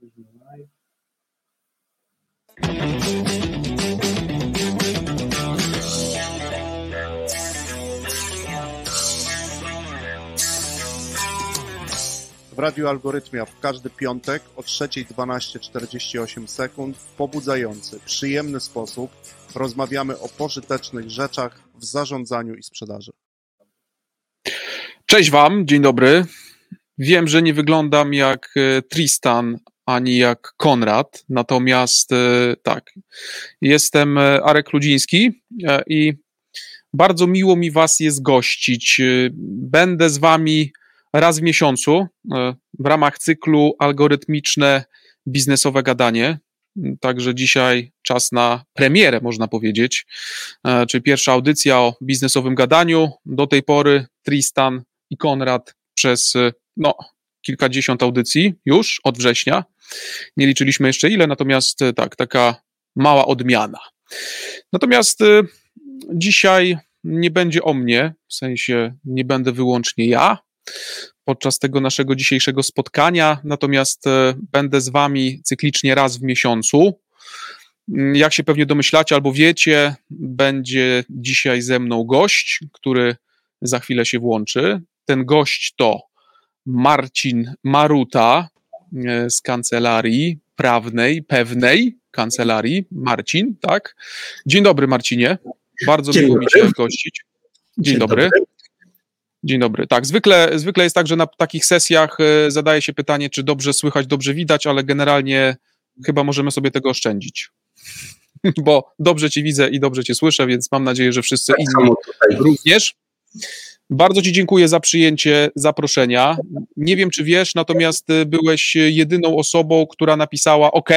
W Radiu Algorytmia w każdy piątek o 3.12.48 sekund w pobudzający, przyjemny sposób rozmawiamy o pożytecznych rzeczach w zarządzaniu i sprzedaży. Cześć Wam, dzień dobry. Wiem, że nie wyglądam jak e, Tristan ani jak Konrad, natomiast e, tak, jestem e, Arek Ludziński i bardzo miło mi Was jest gościć. Będę z Wami raz w miesiącu w ramach cyklu algorytmiczne biznesowe gadanie. Także dzisiaj czas na premierę, można powiedzieć, czyli pierwsza audycja o biznesowym gadaniu. Do tej pory Tristan i Konrad przez no, kilkadziesiąt audycji już od września. Nie liczyliśmy jeszcze ile, natomiast e, tak, taka mała odmiana. Natomiast e, dzisiaj nie będzie o mnie, w sensie nie będę wyłącznie ja podczas tego naszego dzisiejszego spotkania, natomiast e, będę z Wami cyklicznie raz w miesiącu. Mm, jak się pewnie domyślacie albo wiecie, będzie dzisiaj ze mną gość, który za chwilę się włączy. Ten gość to Marcin Maruta z kancelarii prawnej, pewnej kancelarii. Marcin, tak? Dzień dobry, Marcinie. Bardzo Dzień miło dobry. mi Cię gościć. Dzień, Dzień dobry. dobry. Dzień dobry. Tak, zwykle, zwykle jest tak, że na takich sesjach e, zadaje się pytanie, czy dobrze słychać, dobrze widać, ale generalnie chyba możemy sobie tego oszczędzić. Bo dobrze Cię widzę i dobrze Cię słyszę, więc mam nadzieję, że wszyscy tak inni również. Bardzo Ci dziękuję za przyjęcie zaproszenia. Nie wiem, czy wiesz, natomiast y, byłeś jedyną osobą, która napisała OK,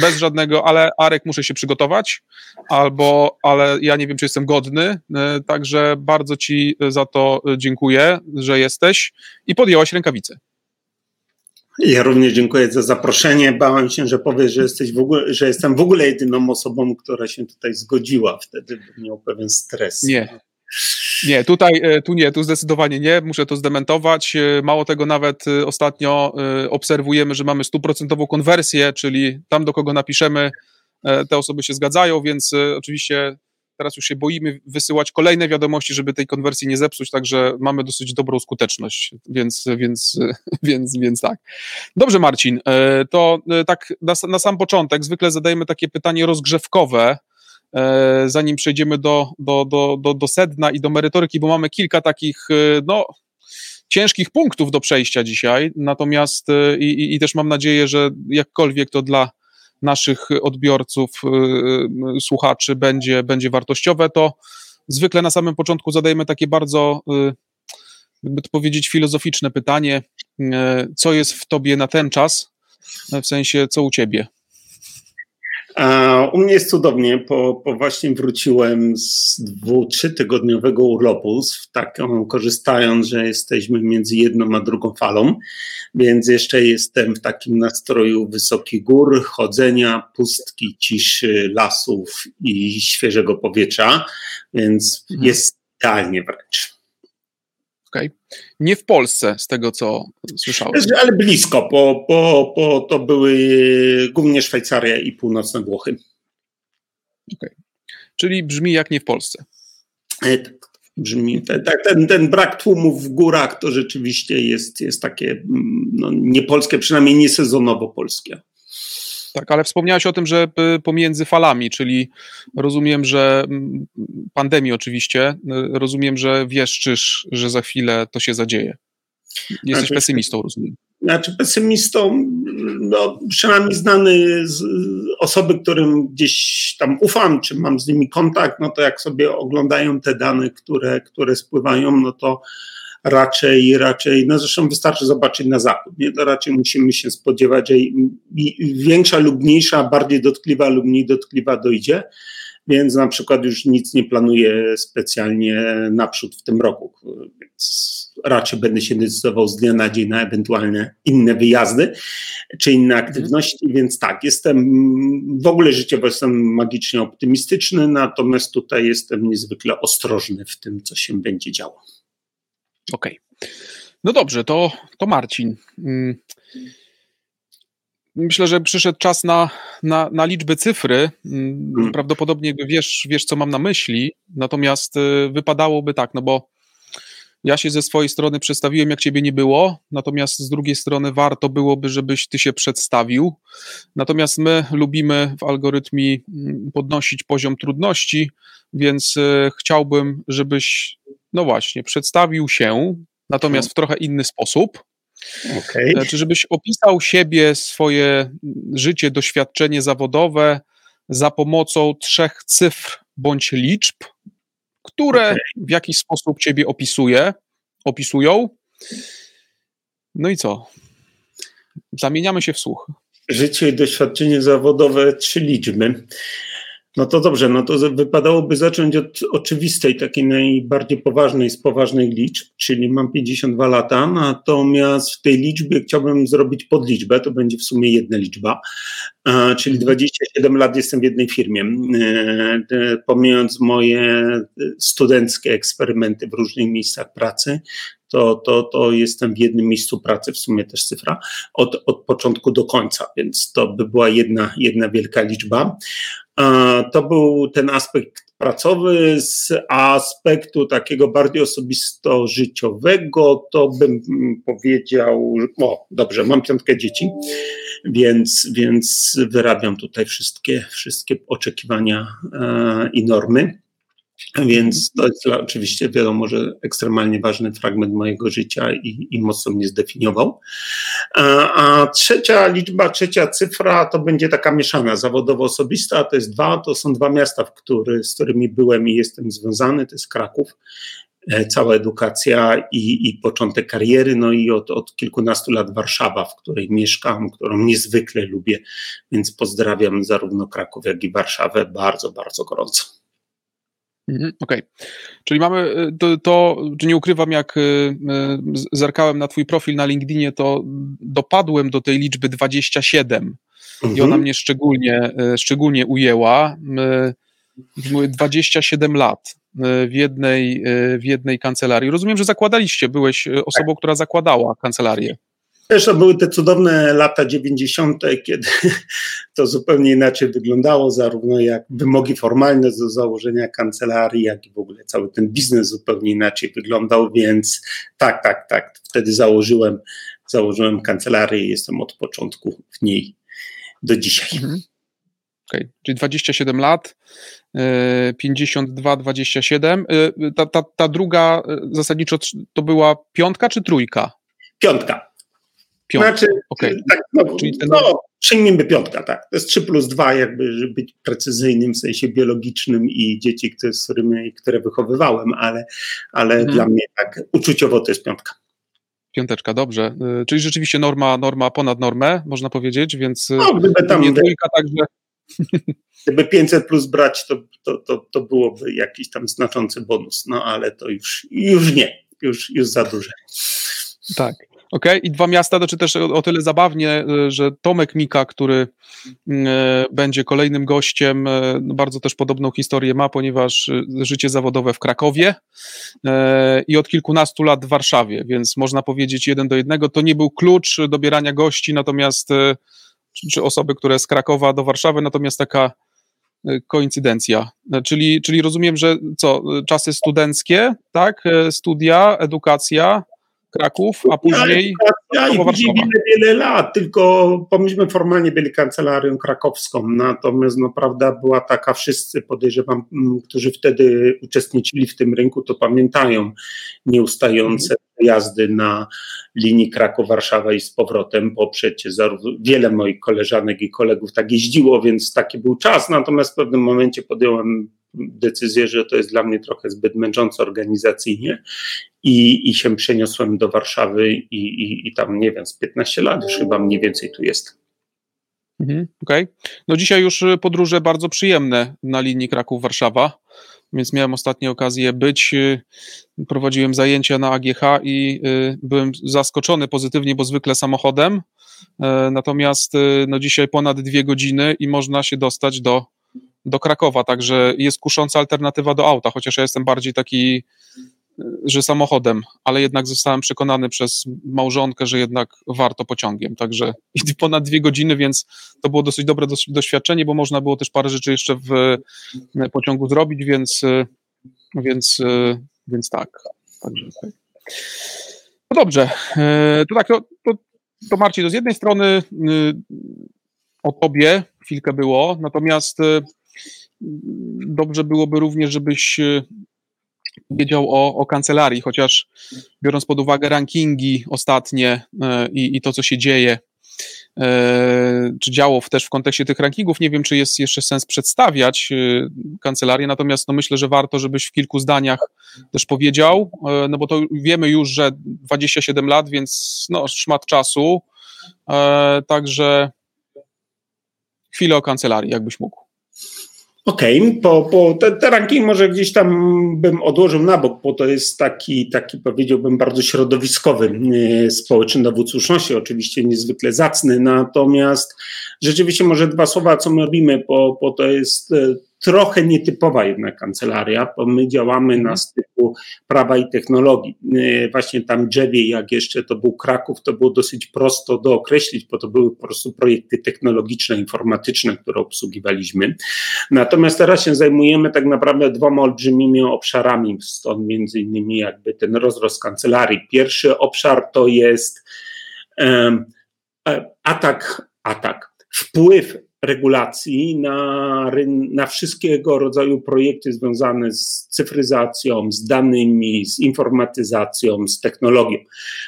bez żadnego, ale Arek, muszę się przygotować, albo, ale ja nie wiem, czy jestem godny. Y, także bardzo Ci za to dziękuję, że jesteś i podjęłaś rękawice. Ja również dziękuję za zaproszenie. Bałem się, że powiesz, że, jesteś w ogóle, że jestem w ogóle jedyną osobą, która się tutaj zgodziła. Wtedy bym miał pewien stres. Nie, nie, tutaj, e, tu nie, tu zdecydowanie nie, muszę to zdementować. E, mało tego, nawet e, ostatnio obserwujemy, że mamy stuprocentową konwersję, czyli tam, do kogo napiszemy, te osoby się zgadzają, więc oczywiście teraz już się boimy wysyłać kolejne wiadomości, żeby tej konwersji nie zepsuć, także mamy dosyć dobrą skuteczność, więc, więc, więc, więc tak. Dobrze, Marcin, to tak na, na sam początek zwykle zadajemy takie pytanie rozgrzewkowe, zanim przejdziemy do, do, do, do, do sedna i do merytoryki, bo mamy kilka takich, e, no, ciężkich punktów do przejścia dzisiaj, natomiast e, i, i też mam nadzieję, że jakkolwiek to dla naszych odbiorców, słuchaczy będzie, będzie wartościowe, to zwykle na samym początku zadajemy takie bardzo, jakby to powiedzieć, filozoficzne pytanie, co jest w tobie na ten czas, w sensie co u ciebie? U mnie jest cudownie, po, po właśnie wróciłem z dwu, trzy tygodniowego urlopu, tak korzystając, że jesteśmy między jedną a drugą falą, więc jeszcze jestem w takim nastroju wysokich gór, chodzenia, pustki, ciszy, lasów i świeżego powietrza, więc mhm. jest idealnie wręcz. Okay. Nie w Polsce, z tego co słyszałem. Ale blisko, bo, bo, bo to były głównie Szwajcaria i północne Włochy. Okay. Czyli brzmi jak nie w Polsce. E, tak, brzmi. Tak, ten, ten brak tłumów w górach to rzeczywiście jest, jest takie mm, no, niepolskie, przynajmniej nie sezonowo polskie. Tak, ale wspomniałeś o tym, że y, pomiędzy falami, czyli rozumiem, że mm, pandemii oczywiście, y, rozumiem, że wieszczysz, że za chwilę to się zadzieje. Jesteś znaczy, pesymistą, rozumiem. Znaczy pesymistą, no przynajmniej znany z osoby, którym gdzieś tam ufam, czy mam z nimi kontakt, no to jak sobie oglądają te dane, które, które spływają, no to raczej, raczej, no zresztą wystarczy zobaczyć na zachód, nie? To raczej musimy się spodziewać, że większa lub mniejsza, bardziej dotkliwa lub mniej dotkliwa dojdzie, więc na przykład już nic nie planuję specjalnie naprzód w tym roku, więc raczej będę się decydował z dnia na dzień na ewentualne inne wyjazdy czy inne mhm. aktywności, więc tak, jestem w ogóle życiowo jestem magicznie optymistyczny, natomiast tutaj jestem niezwykle ostrożny w tym, co się będzie działo. Okej. Okay. No dobrze, to, to Marcin. Mm. myślę, że przyszedł czas na, na, na liczby cyfry. Hmm. Prawdopodobnie wiesz, wiesz, co mam na myśli, natomiast y, wypadałoby tak, no bo ja się ze swojej strony przedstawiłem, jak ciebie nie było, natomiast z drugiej strony warto byłoby, żebyś ty się przedstawił. Natomiast my lubimy w algorytmie mm, podnosić poziom trudności, więc y, chciałbym, żebyś, no właśnie, przedstawił się, natomiast w trochę inny sposób. Okay. Znaczy, żebyś opisał siebie, swoje życie, doświadczenie zawodowe za pomocą trzech cyfr bądź liczb, które okay. w jakiś sposób ciebie opisuje, opisują. No i co? Zamieniamy się w słuch. Życie i doświadczenie zawodowe, trzy liczby. No to dobrze, no to wypadałoby zacząć od oczywistej, takiej najbardziej poważnej z poważnych liczb, czyli mam 52 lata, natomiast w tej liczbie chciałbym zrobić podliczbę, to będzie w sumie jedna liczba, czyli 27 lat jestem w jednej firmie. E, pomijając moje studenckie eksperymenty w różnych miejscach pracy, to, to, to jestem w jednym miejscu pracy, w sumie też cyfra, od, od początku do końca, więc to by była jedna, jedna wielka liczba. To był ten aspekt pracowy, z aspektu takiego bardziej osobisto-życiowego, to bym powiedział, o dobrze, mam piątkę dzieci, więc, więc wyrabiam tutaj wszystkie, wszystkie oczekiwania e, i normy. Więc to jest oczywiście wiadomo, że ekstremalnie ważny fragment mojego życia i, i mocno mnie zdefiniował. A, a, trzecia liczba, trzecia cyfra to będzie taka mieszana, zawodowo-osobista, to jest dwa, to są dwa miasta, w który, z którymi byłem i jestem związany, to jest Kraków e, cała edukacja i, i początek kariery, no i od, od kilkunastu lat Warszawa, w której mieszkam, którą niezwykle lubię, więc pozdrawiam zarówno Kraków, jak i Warszawę bardzo, bardzo gorąco. Mhm, okej. Okay. Czyli mamy y, to, to, czy nie ukrywam, jak y, y, zerkałem na Twój profil na LinkedInie, to dopadłem do tej liczby 27 mhm. i ona mnie szczególnie, szczególnie ujęła. 27 lat w jednej, w jednej kancelarii. Rozumiem, że zakładaliście, byłeś osobą, tak. która zakładała kancelarię. To były te cudowne lata 90., kiedy to zupełnie inaczej wyglądało, zarówno jak wymogi formalne do założenia kancelarii, jak i w ogóle cały ten biznes zupełnie inaczej wyglądał, więc tak, tak, tak. Wtedy założyłem, założyłem kancelarię i jestem od początku w niej do dzisiaj. Mhm. Okay. Czyli 27 lat, 52, 27. E, ta, ta, ta druga zasadniczo to była piątka czy trójka? Piątka. Piątka. Znaczy, okay. tak, no, Czyli ten... no, przyjmijmy piątka, tak. To jest 3 plus 2, jakby, żeby być precyzyjnym w sensie biologicznym i dzieci, które, z którymi, które wychowywałem, ale, ale mhm. dla mnie tak uczuciowo to jest piątka. Piąteczka, dobrze. Y, czyli rzeczywiście norma, norma ponad normę, można powiedzieć, więc y, no, gdyby tam nie dwójka, także... Gdyby 500 plus brać, to, to, to, to byłoby jakiś tam znaczący bonus, no ale to już, już nie, już, już za duże. Tak. Okay? I dwa miasta, to czy też o, tyle zabawnie, y, że Tomek Mika, który mm, e, będzie kolejnym gościem, e, no bardzo też podobną historię ma, ponieważ y, życie zawodowe w Krakowie e, i od kilkunastu lat w Warszawie, więc można powiedzieć jeden do jednego. To nie był klucz dobierania gości, natomiast czy osoby, które z Krakowa do Warszawy, natomiast taka koincydencja. Czyli, czyli rozumiem, że co, czasy studenckie, tak? Studia, edukacja, Kraków, a później. Ja i później wiele, wiele lat, tylko pomyślmy formalnie byli kancelarią krakowską, natomiast no, prawda była taka, wszyscy podejrzewam, którzy wtedy uczestniczyli w tym rynku, to pamiętają nieustające jazdy na linii Kraków-Warszawa i z powrotem, bo przecież wiele moich koleżanek i kolegów tak jeździło, więc taki był czas, natomiast w pewnym momencie podjąłem decyzję, że to jest dla mnie trochę zbyt męczące organizacyjnie i, i się przeniosłem do Warszawy i, i, i tam, nie wiem, z 15 lat już chyba mniej więcej tu jest. Mhm, Okej. Okay. No dzisiaj już podróże bardzo przyjemne na linii Kraków-Warszawa, więc miałem ostatnio okazję być, prowadziłem zajęcia na AGH i y, byłem zaskoczony pozytywnie, bo zwykle samochodem, e, natomiast y, no dzisiaj ponad dwie godziny i można się dostać do do Krakowa, także jest kusząca alternatywa do auta, chociaż ja jestem bardziej taki że samochodem, ale jednak zostałem przekonany przez małżonkę, że jednak warto pociągiem. Także ponad dwie godziny, więc to było dosyć dobre doświadczenie, bo można było też parę rzeczy jeszcze w pociągu zrobić, więc, więc, więc tak. Także, tak. No dobrze, to tak, to, to, to Marcin, to z jednej strony o tobie chwilkę było, natomiast dobrze byłoby również, żebyś wiedział o, o kancelarii, chociaż biorąc pod uwagę rankingi ostatnie e, i, i to, co się dzieje, e, czy działo też w kontekście tych rankingów, nie wiem, czy jest jeszcze sens przedstawiać e, kancelarię, natomiast no myślę, że warto, żebyś w kilku zdaniach też powiedział, no bo to wiemy już, że 27 lat, więc no szmat czasu, także chwilę o kancelarii, jakbyś mógł. Okej, okay, po, po te, te ranking może gdzieś tam bym odłożył na bok, bo to jest taki, taki powiedziałbym bardzo środowiskowy y, społeczny dowód słuszności, oczywiście niezwykle zacny, natomiast rzeczywiście może dwa słowa, co my robimy, bo, bo to jest y, trochę nietypowa jednak kancelaria, bo my działamy na mhm. styku prawa i technologii. Y, właśnie tam drzewie, jak jeszcze to był Kraków, to było dosyć prosto dookreślić, bo to były po prostu projekty technologiczne, informatyczne, które obsługiwaliśmy. Natomiast teraz się zajmujemy tak naprawdę dwoma olbrzymimi obszarami, stąd między innymi jakby ten rozrost kancelarii. Pierwszy obszar to jest um, atak, atak, wpływ regulacji na, na wszystkiego rodzaju projekty związane z cyfryzacją, z danymi, z informatyzacją, z technologią.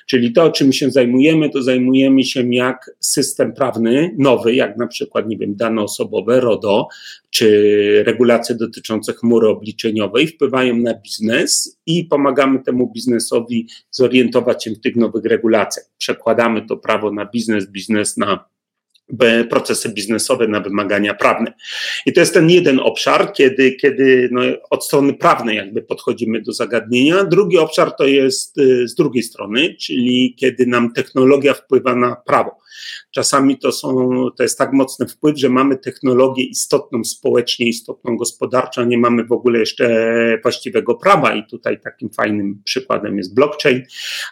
Czyli to, czym się zajmujemy, to zajmujemy się jak system prawny nowy, jak na przykład, nie wiem, dane osobowe, RODO, czy regulacje dotyczące chmury obliczeniowej wpływają na biznes i pomagamy temu biznesowi zorientować się w tych nowych regulacjach. Przekładamy to prawo na biznes, biznes na procesy biznesowe, na wymagania prawne. I to jest ten jeden obszar, kiedy, kiedy no, od strony prawnej jakby podchodzimy do zagadnienia. Drugi obszar to jest y, z drugiej strony, czyli kiedy nam technologia wpływa na prawo. Czasami to, są, to jest tak mocny wpływ, że mamy technologię istotną społecznie, istotną gospodarczo, nie mamy w ogóle jeszcze właściwego prawa i tutaj takim fajnym przykładem jest blockchain,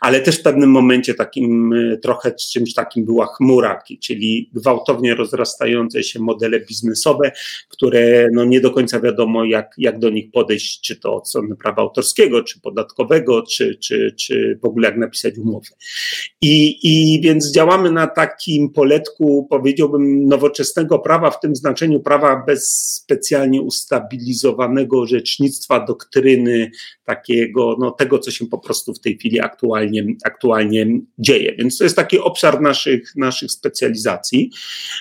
ale też w pewnym momencie takim trochę czymś takim była chmura, czyli gwałtownie rozrastające się modele biznesowe, które no nie do końca wiadomo jak, jak do nich podejść, czy to od strony prawa autorskiego, czy podatkowego, czy, czy, czy w ogóle jak napisać umowę. I, I więc działamy na takim poletku, powiedziałbym, nowoczesnego prawa, w tym znaczeniu prawa bez specjalnie ustabilizowanego orzecznictwa, doktryny, takiego, no, tego, co się po prostu w tej chwili aktualnie, aktualnie dzieje. Więc to jest taki obszar naszych, naszych specjalizacji.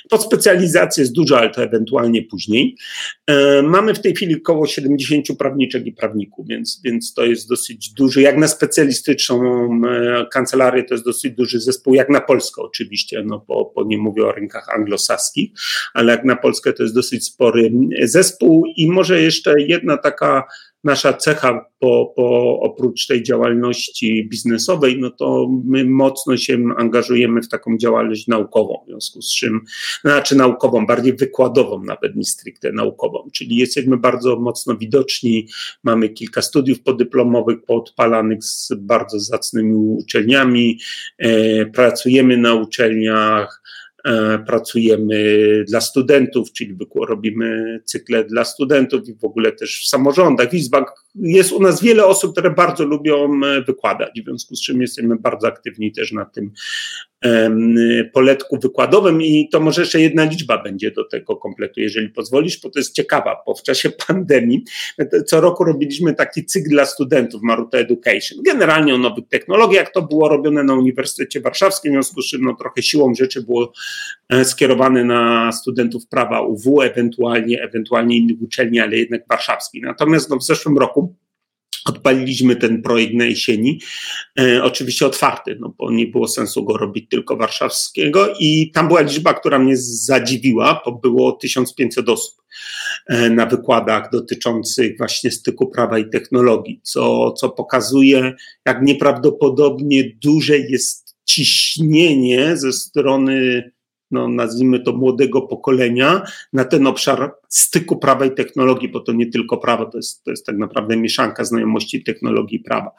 Podspecjalizacji jest dużo, ale to ewentualnie później. E, mamy w tej chwili około 70 prawniczek i prawników, więc, więc to jest dosyć duży, jak na specjalistyczną e, kancelarię, to jest dosyć duży zespół, jak na Polskę oczywiście, no bo, bo nie mówię o rynkach anglosaskich, ale jak na Polskę to jest dosyć spory zespół i może jeszcze jedna taka nasza cecha po, po, oprócz tej działalności biznesowej, no to my mocno się angażujemy w taką działalność naukową, w związku z czym, znaczy naukową, bardziej wykładową nawet niż stricte naukową, czyli jesteśmy bardzo mocno widoczni, mamy kilka studiów podyplomowych poodpalanych z bardzo zacnymi uczelniami, e, pracujemy na uczelniach, pracujemy dla studentów, czyli robimy cykle dla studentów i w ogóle też w samorządach, w izbach. Jest u nas wiele osób, które bardzo lubią e, wykładać, w związku z czym jesteśmy bardzo aktywni też na tym poletku wykładowym i to może jeszcze jedna liczba będzie do tego kompletu, jeżeli pozwolisz, bo to jest ciekawa, bo w czasie pandemii co roku robiliśmy taki cykl dla studentów Maruta Education, generalnie o nowych technologiach, to było robione na Uniwersytecie Warszawskim, w związku z czym no, trochę siłą rzeczy było e, skierowane na studentów prawa UW, ewentualnie, ewentualnie innych uczelni, ale jednak warszawskich. Natomiast no, w zeszłym roku Odpaliliśmy ten projekt na jesieni, e, oczywiście otwarty, no bo nie było sensu go robić tylko warszawskiego i tam była liczba, która mnie zadziwiła, bo było 1500 osób e, na wykładach dotyczących właśnie styku prawa i technologii, co, co pokazuje, jak nieprawdopodobnie duże jest ciśnienie ze strony no nazwijmy to młodego pokolenia na ten obszar styku prawa i technologii, bo to nie tylko prawo, to jest, to jest tak naprawdę mieszanka znajomości technologii i prawa.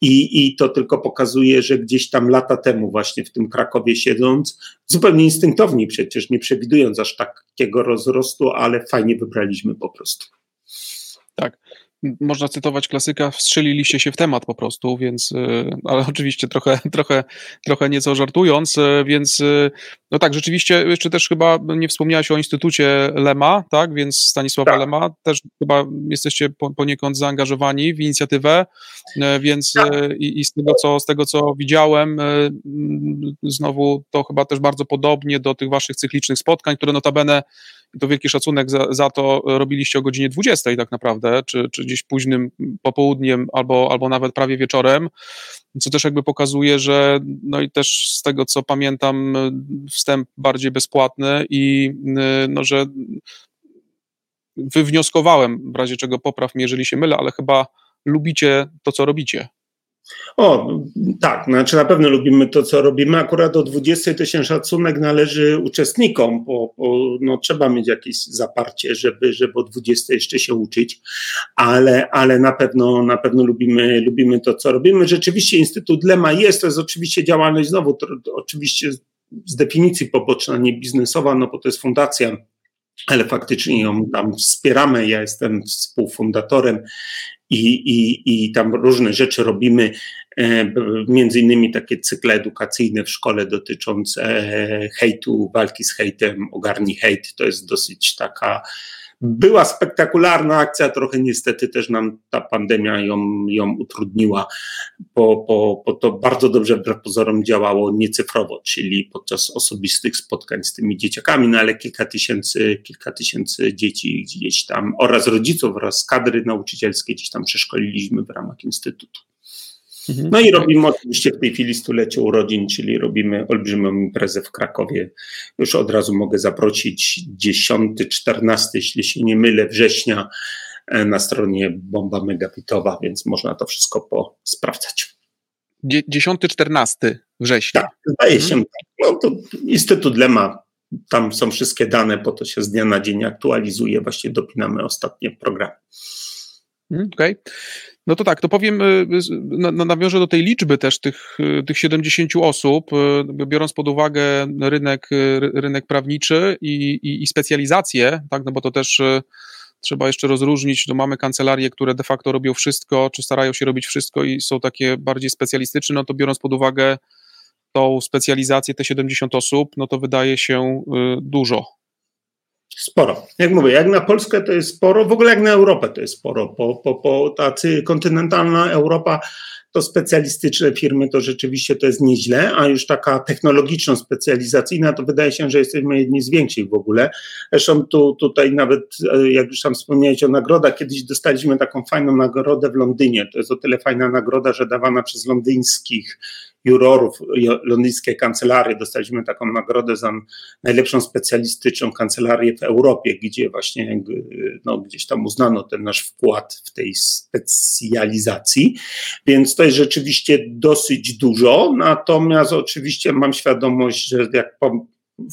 I, I to tylko pokazuje, że gdzieś tam lata temu właśnie w tym Krakowie siedząc, zupełnie instynktownie przecież, nie przewidując aż takiego rozrostu, ale fajnie wybraliśmy po prostu. Tak można cytować klasyka, wstrzeliliście się w temat po prostu, więc, e, ale oczywiście trochę, trochę, trochę nieco żartując, e, więc e, no tak, rzeczywiście jeszcze też chyba nie wspomniałeś o Instytucie Lema, tak, więc Stanisława tak. Lema, też chyba jesteście poniekąd zaangażowani w inicjatywę, więc tak. i, i, z, tego, co, z tego, co widziałem, znowu to chyba też bardzo podobnie do tych waszych cyklicznych spotkań, które notabene to wielki szacunek za, za to robiliście o godzinie 20 tak naprawdę, czy, czy gdzieś późnym popołudniem albo, albo nawet prawie wieczorem, co też jakby pokazuje, że no i też z tego co pamiętam wstęp bardziej bezpłatny i no, że wywnioskowałem, w razie czego popraw mnie, jeżeli się mylę, ale chyba lubicie to, co robicie. O, tak, znaczy na pewno lubimy to, co robimy. Akurat o 20 to się szacunek należy uczestnikom, bo, bo no, trzeba mieć jakieś zaparcie, żeby, żeby o 20 jeszcze się uczyć, ale, ale na pewno na pewno lubimy, lubimy to, co robimy. Rzeczywiście Instytut Lema jest, to jest oczywiście działalność znowu, to, to oczywiście z definicji poboczna, nie biznesowa, no bo to jest fundacja ale faktycznie ją tam wspieramy. Ja jestem współfundatorem i, i, i tam różne rzeczy robimy, e, między innymi takie cykle edukacyjne w szkole dotyczące e, hejtu, walki z hejtem, ogarni hejt. To jest dosyć taka była spektakularna akcja, trochę niestety też nam ta pandemia ją, ją utrudniła, bo, bo, bo to bardzo dobrze wbrew pozorom działało niecyfrowo, czyli podczas osobistych spotkań z tymi dzieciakami, no ale kilka tysięcy, kilka tysięcy dzieci gdzieś tam oraz rodziców oraz kadry nauczycielskie gdzieś tam przeszkoliliśmy w ramach Instytutu. Mhm. No i robimy oczywiście w tej chwili stulecie urodzin, czyli robimy olbrzymią imprezę w Krakowie. Już od razu mogę zaprosić 10-14, jeśli się nie mylę, września e, na stronie Bomba Megabitowa, więc można to wszystko posprawdzać. 10-14 września. Tak, zdaje się. Mhm. No to Instytut Lema, tam są wszystkie dane, po to się z dnia na dzień aktualizuje, właśnie dopinamy ostatnie programy. Mhm, okej. Okay. No to tak, to powiem, y, nawiążę do tej liczby też tych, y, tych 70 osób, y, biorąc pod uwagę rynek, rynek prawniczy i, i, i specjalizację, tak, no bo to też trzeba jeszcze rozróżnić, no mamy kancelarie, które de facto robią wszystko, czy starają się robić wszystko i są takie bardziej specjalistyczne, no to biorąc pod uwagę tą specjalizację, te 70 osób, no to wydaje się dużo, Sporo. Jak mówię, jak na Polskę to jest sporo, w ogóle jak na Europę to jest sporo, bo, bo, bo tacy kontynentalna Europa to specjalistyczne firmy to rzeczywiście to jest nieźle, a już taka technologiczno-specjalizacyjna to wydaje się, że jesteśmy jedni z większych w ogóle. Zresztą tu, tutaj nawet, e, jak już tam wspomniałeś o nagrodach, kiedyś dostaliśmy taką fajną nagrodę w Londynie. To jest o tyle fajna nagroda, że dawana przez londyńskich jurorów londyńskiej kancelarii. Dostaliśmy taką nagrodę za najlepszą specjalistyczną kancelarię w Europie, gdzie właśnie no, gdzieś tam uznano ten nasz wkład w tej specjalizacji. Więc to jest rzeczywiście dosyć dużo. Natomiast oczywiście mam świadomość, że jak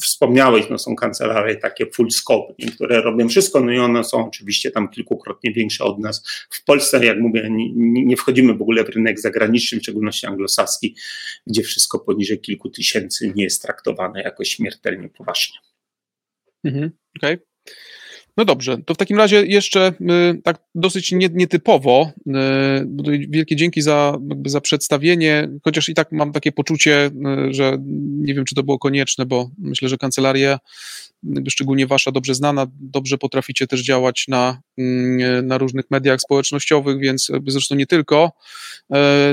wspomniałeś, no są kancelarie takie full scope, które robią wszystko, no i one są oczywiście tam kilkukrotnie większe od nas. W Polsce, jak mówię, nie, nie wchodzimy w ogóle w rynek zagraniczny, w szczególności anglosaski, gdzie wszystko poniżej kilku tysięcy nie jest traktowane jako śmiertelnie poważnie. Mhm, Okej. Okay. No dobrze, to w takim razie jeszcze y, tak dosyć nietypowo, y, wielkie dzięki za, za przedstawienie, chociaż i tak mam takie poczucie, y, że nie wiem, czy to było konieczne, bo myślę, że kancelaria, szczególnie wasza, dobrze znana, dobrze potraficie też działać na, mm, na różnych mediach społecznościowych, więc zresztą nie tylko.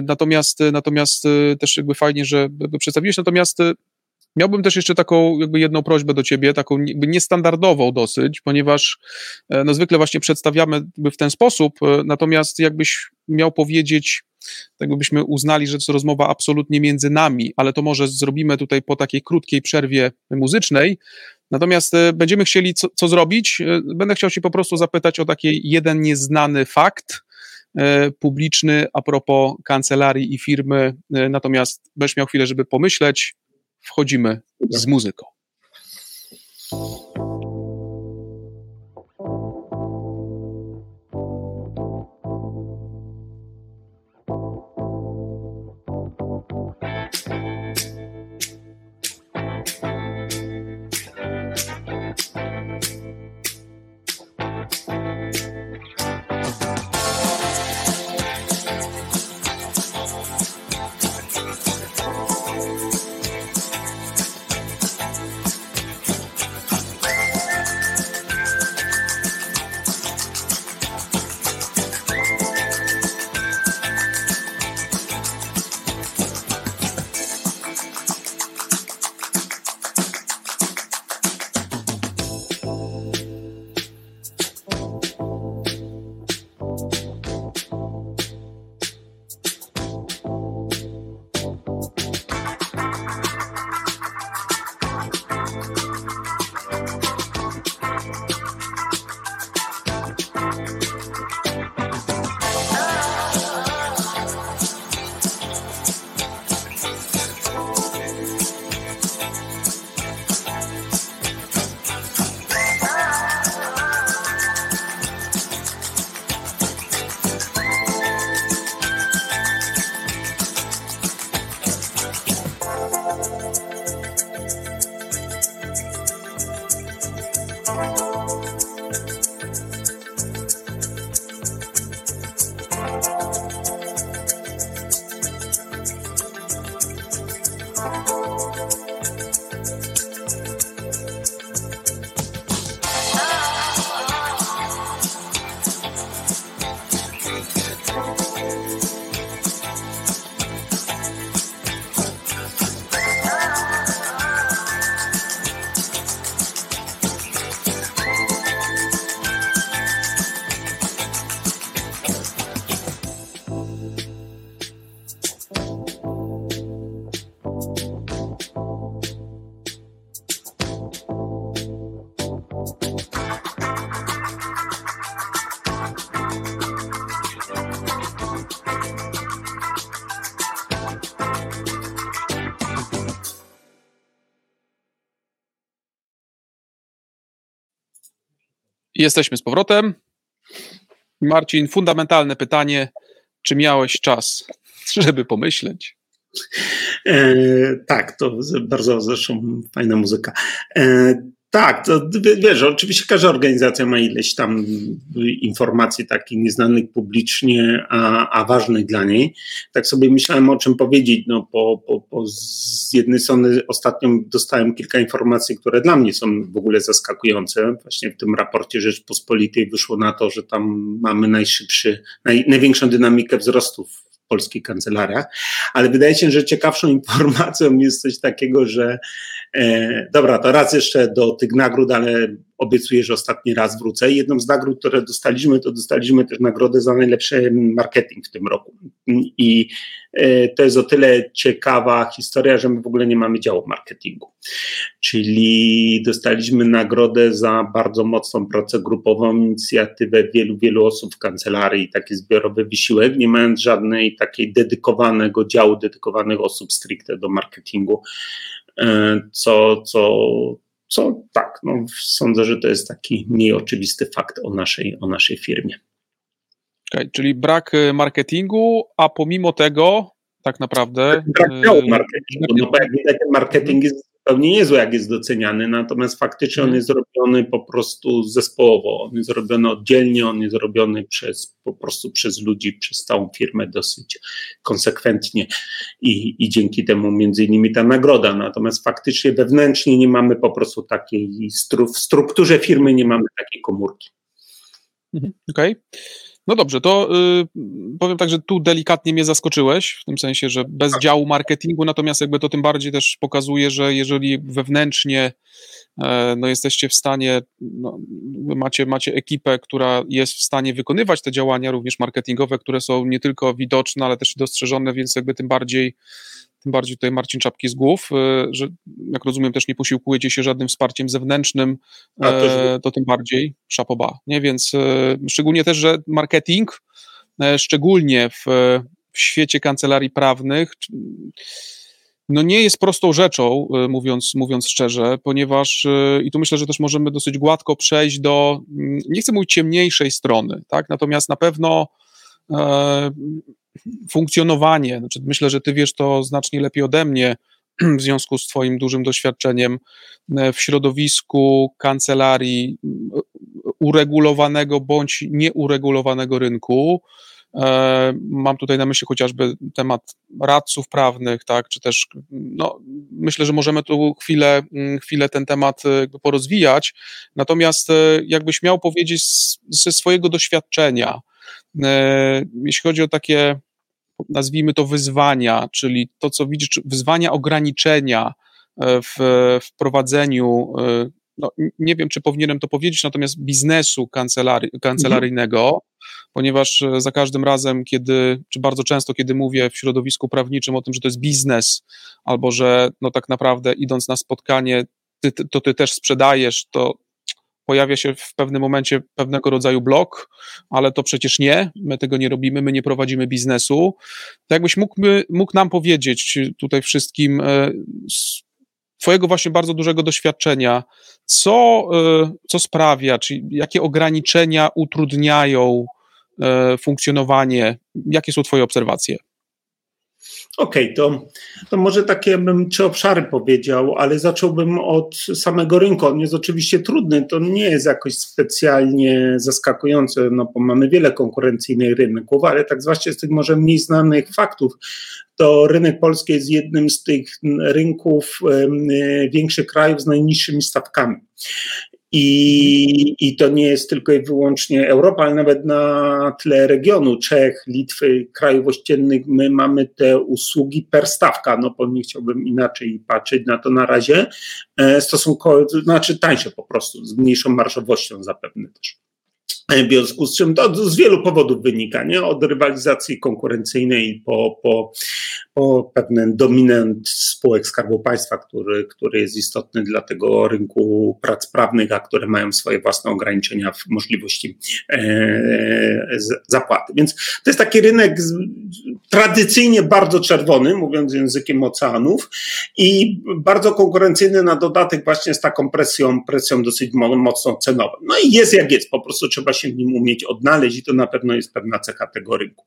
Natomiast, natomiast też jakby fajnie, że przedstawiłeś, natomiast Miałbym też jeszcze taką jakby jedną prośbę do ciebie, taką jakby niestandardową dosyć, ponieważ e, no zwykle właśnie przedstawiamy w ten sposób, e, natomiast jakbyś miał powiedzieć, tak byśmy uznali, że to rozmowa absolutnie między nami, ale to może zrobimy tutaj po takiej krótkiej przerwie muzycznej. Natomiast e, będziemy chcieli co, co zrobić? Będę chciał się po prostu zapytać o taki jeden nieznany fakt, publiczny a propos kancelarii i firmy. Natomiast będziesz miał chwilę, żeby pomyśleć, wchodzimy z muzyką. Jesteśmy z powrotem. Marcin, fundamentalne pytanie. Czy miałeś czas, żeby pomyśleć? E, tak, to bardzo zresztą fajna muzyka. E, tak, to wiesz, oczywiście każda organizacja ma ileś tam informacji takich nieznanych publicznie, a, a ważnych dla niej. Tak sobie myślałem o czym powiedzieć, no po, po, po z jednej strony ostatnio dostałem kilka informacji, które dla mnie są w ogóle zaskakujące. Właśnie w tym raporcie Rzeczpospolitej wyszło na to, że tam mamy najszybszy, naj, największą dynamikę wzrostów polskich kancelariach, ale wydaje się, że ciekawszą informacją jest coś takiego, że e, dobra, to raz jeszcze do tych nagród, ale obiecuję, że ostatni raz wrócę. Jedną z nagród, które dostaliśmy, to dostaliśmy też nagrodę za najlepszy marketing w tym roku. I e, to jest o tyle ciekawa historia, że my w ogóle nie mamy działu marketingu. Czyli dostaliśmy nagrodę za bardzo mocną pracę grupową, inicjatywę wielu, wielu osób w kancelarii, taki zbiorowy wysiłek, nie mając żadnej takiej dedykowanego działu, dedykowanych osób stricte do marketingu, e, co, co, co tak, no, sądzę, że to jest taki mniej oczywisty fakt o naszej, o naszej firmie. Okay, czyli brak e, marketingu, a pomimo tego tak naprawdę. Brak marketingu, no bo jak widać, marketing jest zupełnie niezły, jak jest doceniany, natomiast faktycznie on mhm. jest zrobiony po prostu zespołowo, on jest zrobiony oddzielnie, on jest robiony przez, po prostu przez ludzi, przez całą firmę dosyć konsekwentnie i, i dzięki temu między innymi ta nagroda, natomiast faktycznie wewnętrznie nie mamy po prostu takiej, stru, w strukturze firmy nie mamy takiej komórki. Mhm, okej. Okay. No dobrze, to y, powiem tak, że tu delikatnie mnie zaskoczyłeś, w tym sensie, że bez działu marketingu, natomiast jakby to tym bardziej też pokazuje, że jeżeli wewnętrznie e, no, jesteście w stanie, no, macie, macie ekipę, która jest w stanie wykonywać te działania również marketingowe, które są nie tylko widoczne, ale też dostrzeżone, więc jakby tym bardziej tym bardziej tutaj Marcin Czapki z głów, e, że jak rozumiem też nie posiłkujecie się żadnym wsparciem zewnętrznym, e, to tym bardziej. Szapoba, nie? Więc e, szczególnie też, że marketing, szczególnie w, w świecie kancelarii prawnych, no nie jest prostą rzeczą, mówiąc, mówiąc szczerze, ponieważ i tu myślę, że też możemy dosyć gładko przejść do, mm, nie chcę mówić ciemniejszej strony, tak, natomiast na pewno e, funkcjonowanie, znaczy myślę, że ty wiesz to znacznie lepiej ode mnie, w związku z Twoim dużym doświadczeniem e, w środowisku kancelarii uregulowanego bądź nieuregulowanego rynku. E, mam tutaj na myśli chociażby temat radców prawnych, tak, czy też no, myślę, że możemy tu chwilę, mm, chwilę ten temat e, porozwijać. Natomiast jakbyś miał powiedzieć ze swojego doświadczenia, jeśli chodzi o takie nazwijmy to wyzwania, czyli to, co widzisz, wyzwania, ograniczenia e, w, wprowadzeniu, e, no, nie wiem, czy powinienem to powiedzieć, natomiast biznesu kancelary, kancelaryjnego, mhm. ponieważ e, za każdym razem, kiedy, czy bardzo często, kiedy mówię w środowisku prawniczym o tym, że to jest biznes, albo że no tak naprawdę idąc na spotkanie, ty, to ty też sprzedajesz, to pojawia się w pewnym momencie pewnego rodzaju blok, ale to przecież nie, my tego nie robimy, my nie prowadzimy biznesu. To jakbyś mógł, mógł nam powiedzieć tutaj wszystkim e, z Twojego właśnie bardzo dużego doświadczenia, co, e, co sprawia, czy jakie ograniczenia utrudniają e, funkcjonowanie, jakie są Twoje obserwacje? Okej, okay, to, to może takie bym trzy obszary powiedział, ale zacząłbym od samego rynku. On jest oczywiście trudny, to nie jest jakoś specjalnie zaskakujące, no bo mamy wiele konkurencyjnych rynków, ale tak zwłaszcza z tych może mniej znanych faktów, to rynek polski jest jednym z tych rynków większych krajów z najniższymi stawkami. I, I to nie jest tylko i wyłącznie Europa, ale nawet na tle regionu Czech, Litwy, krajów ościennych, my mamy te usługi per stawka. No, bo nie chciałbym inaczej patrzeć na to na razie. E, stosunkowo, znaczy tańsze po prostu, z mniejszą marżowością zapewne też. W związku z czym to z wielu powodów wynika, nie? od rywalizacji konkurencyjnej po, po, po pewien dominant spółek Skarbu Państwa, który, który jest istotny dla tego rynku prac prawnych, a które mają swoje własne ograniczenia w możliwości e, zapłaty. Więc to jest taki rynek tradycyjnie bardzo czerwony, mówiąc językiem oceanów, i bardzo konkurencyjny na dodatek właśnie z taką presją, presją dosyć mocno cenową. No i jest jak jest, po prostu trzeba się w nim umieć odnaleźć i to na pewno jest pewna cecha tego rynku.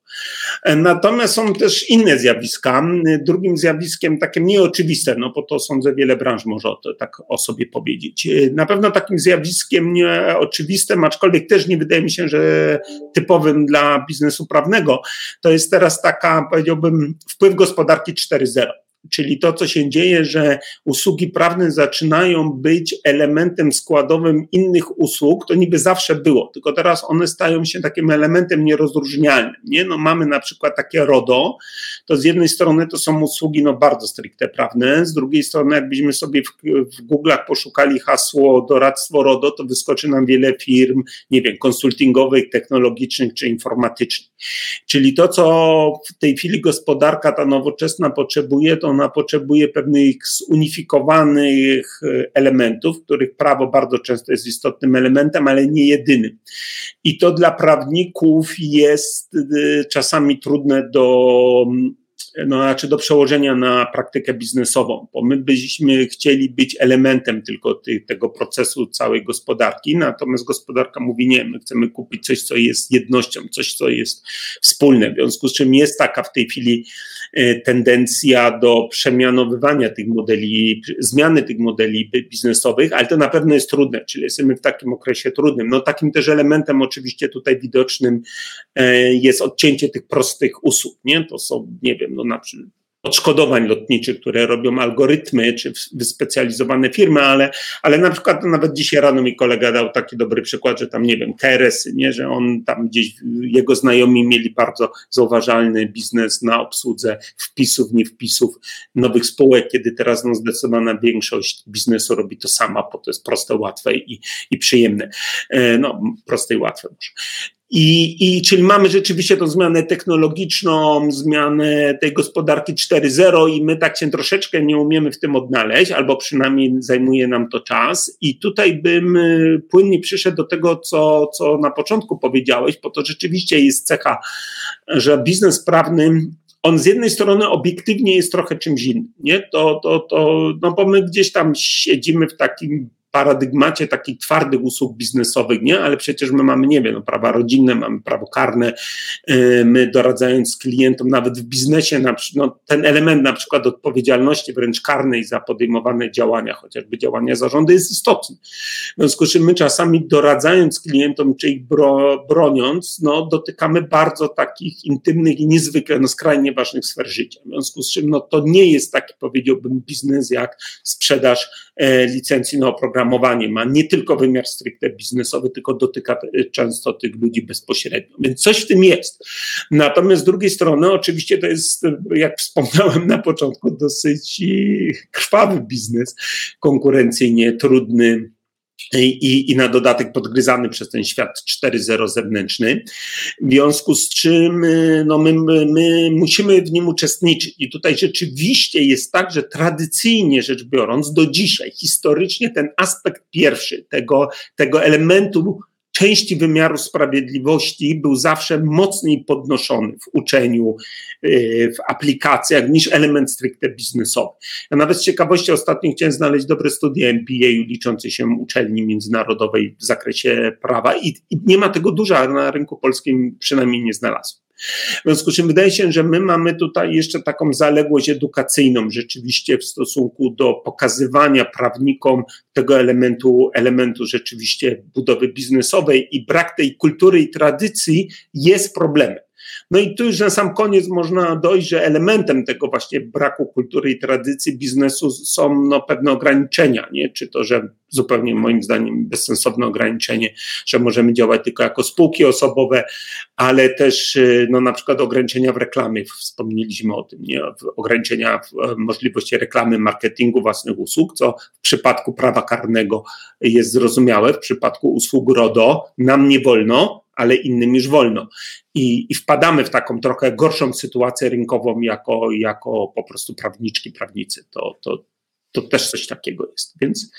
E, natomiast są też inne zjawiska. Drugim zjawiskiem, takie nieoczywiste, no bo to sądzę wiele branż może o to, tak o sobie powiedzieć. E, na pewno takim zjawiskiem nieoczywistym, aczkolwiek też nie wydaje mi się, że typowym dla biznesu prawnego, to jest teraz taka, powiedziałbym, wpływ gospodarki 4.0 czyli to, co się dzieje, że usługi prawne zaczynają być elementem składowym innych usług, to niby zawsze było, tylko teraz one stają się takim elementem nierozróżnialnym. Nie? No, mamy na przykład takie RODO, to z jednej strony to są usługi no, bardzo stricte prawne, z drugiej strony jakbyśmy sobie w, w Google'ach poszukali hasło doradztwo RODO, to wyskoczy nam wiele firm, nie wiem, konsultingowych, technologicznych czy informatycznych. Czyli to, co w tej chwili gospodarka ta nowoczesna potrzebuje, to ona potrzebuje pewnych zunifikowanych e, elementów, których prawo bardzo często jest istotnym elementem, ale nie jedynym. I to dla prawników jest e, czasami trudne do no, znaczy do przełożenia na praktykę biznesową, bo my byśmy chcieli być elementem tylko ty, tego procesu całej gospodarki, natomiast gospodarka mówi nie, my chcemy kupić coś, co jest jednością, coś, co jest wspólne, w związku z czym jest taka w tej chwili tendencja do przemianowywania tych modeli, zmiany tych modeli biznesowych, ale to na pewno jest trudne, czyli jesteśmy w takim okresie trudnym. No takim też elementem oczywiście tutaj widocznym e, jest odcięcie tych prostych usług, nie? To są, nie wiem, no, na przykład odszkodowań lotniczych, które robią algorytmy czy wyspecjalizowane firmy, ale, ale na przykład nawet dzisiaj rano mi kolega dał taki dobry przykład, że tam nie wiem, KRS, nie, że on tam gdzieś, jego znajomi mieli bardzo zauważalny biznes na obsłudze wpisów, nie wpisów nowych spółek, kiedy teraz no, zdecydowana większość biznesu robi to sama, bo to jest proste, łatwe i, i przyjemne. E, no, proste i łatwe może. I, I czyli mamy rzeczywiście tą zmianę technologiczną, zmianę tej gospodarki 4.0 i my tak się troszeczkę nie umiemy w tym odnaleźć, albo przynajmniej zajmuje nam to czas. I tutaj bym y, płynnie przyszedł do tego, co, co na początku powiedziałeś, bo to rzeczywiście jest cecha, że biznes prawny on z jednej strony obiektywnie jest trochę czymś innym, nie? To, to, to, no bo my gdzieś tam siedzimy w takim paradygmacie takich twardych usług biznesowych, nie? Ale przecież my mamy, nie wiem, no, prawa rodzinne, mamy prawo karne, yy, my doradzając klientom nawet w biznesie, na, no, ten element na przykład odpowiedzialności wręcz karnej za podejmowane działania, chociażby działania zarządu jest istotny. W związku z czym my czasami doradzając klientom, czy ich bro, broniąc, no, dotykamy bardzo takich intymnych i niezwykle, no, skrajnie ważnych sfer życia. W związku z czym no, to nie jest taki, powiedziałbym, biznes jak sprzedaż e, licencji na oprogramowanie oprogramowanie ma nie tylko wymiar stricte biznesowy, tylko dotyka często tych ludzi bezpośrednio. Więc coś w tym jest. Natomiast z drugiej strony, oczywiście to jest, jak wspomniałem na początku, dosyć krwawy biznes, konkurencyjnie trudny i, i na dodatek podgryzany przez ten świat 4.0 zewnętrzny, w związku z czym y, no my, my, my musimy w nim uczestniczyć. I tutaj rzeczywiście jest tak, że tradycyjnie rzecz biorąc, do dzisiaj, historycznie ten aspekt pierwszy tego, tego elementu części wymiaru sprawiedliwości był zawsze mocniej podnoszony w uczeniu, y, w aplikacjach niż element stricte biznesowy. Ja nawet z ciekawości ostatnio chciałem znaleźć dobre studia MPA liczące się uczelni międzynarodowej w zakresie prawa i, i nie ma tego dużo, ale na rynku polskim przynajmniej nie znalazłem. W związku z czym wydaje się, że my mamy tutaj jeszcze taką zaległość edukacyjną rzeczywiście w stosunku do pokazywania prawnikom tego elementu, elementu rzeczywiście budowy biznesowej i brak tej kultury i tradycji jest problemem. No i tu już na sam koniec można dojść, że elementem tego właśnie braku kultury i tradycji biznesu są no, pewne ograniczenia, nie? czy to, że zupełnie moim zdaniem bezsensowne ograniczenie, że możemy działać tylko jako spółki osobowe, ale też y, no, na przykład ograniczenia w reklamie, wspomnieliśmy o tym, nie? ograniczenia e, możliwości reklamy, marketingu własnych usług, co w przypadku prawa karnego jest zrozumiałe, w przypadku usług RODO nam nie wolno, ale innym już wolno. I, I, wpadamy w taką trochę gorszą sytuację rynkową jako, jako po prostu prawniczki, prawnicy. To, to, to też coś takiego jest. Więc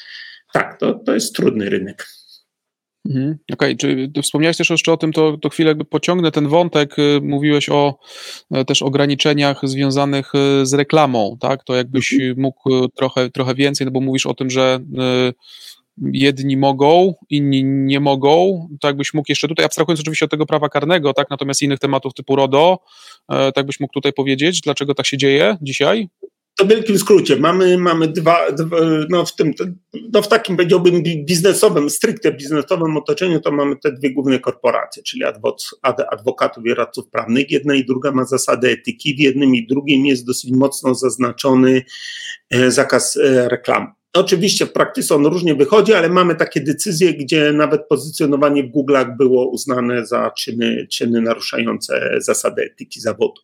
tak, to, to jest trudny rynek. Mhm. Okej, okay. czy wspomniałeś też jeszcze o tym, to, to chwilę pociągnę ten wątek. Y, mówiłeś o e, też ograniczeniach związanych y, z reklamą, tak? To jakbyś mhm. mógł trochę, trochę więcej, no bo mówisz o tym, że y, jedni mogą, inni nie mogą, to jakbyś mógł jeszcze tutaj, abstrahując oczywiście od tego prawa karnego, tak, natomiast innych tematów typu RODO, e, tak byś mógł tutaj powiedzieć, dlaczego tak się dzieje dzisiaj? To w wielkim skrócie. Mamy, mamy dwa, dwa, no w tym, no w takim powiedziałbym biznesowym, stricte biznesowym otoczeniu, to mamy te dwie główne korporacje, czyli adwokatów i radców prawnych. Jedna i druga ma zasady etyki. W jednym i drugim jest dosyć mocno zaznaczony e, zakaz e, reklamy. Oczywiście w praktyce on różnie wychodzi, ale mamy takie decyzje, gdzie nawet pozycjonowanie w Google'ach było uznane za czyny, czyny naruszające zasady etyki zawodu.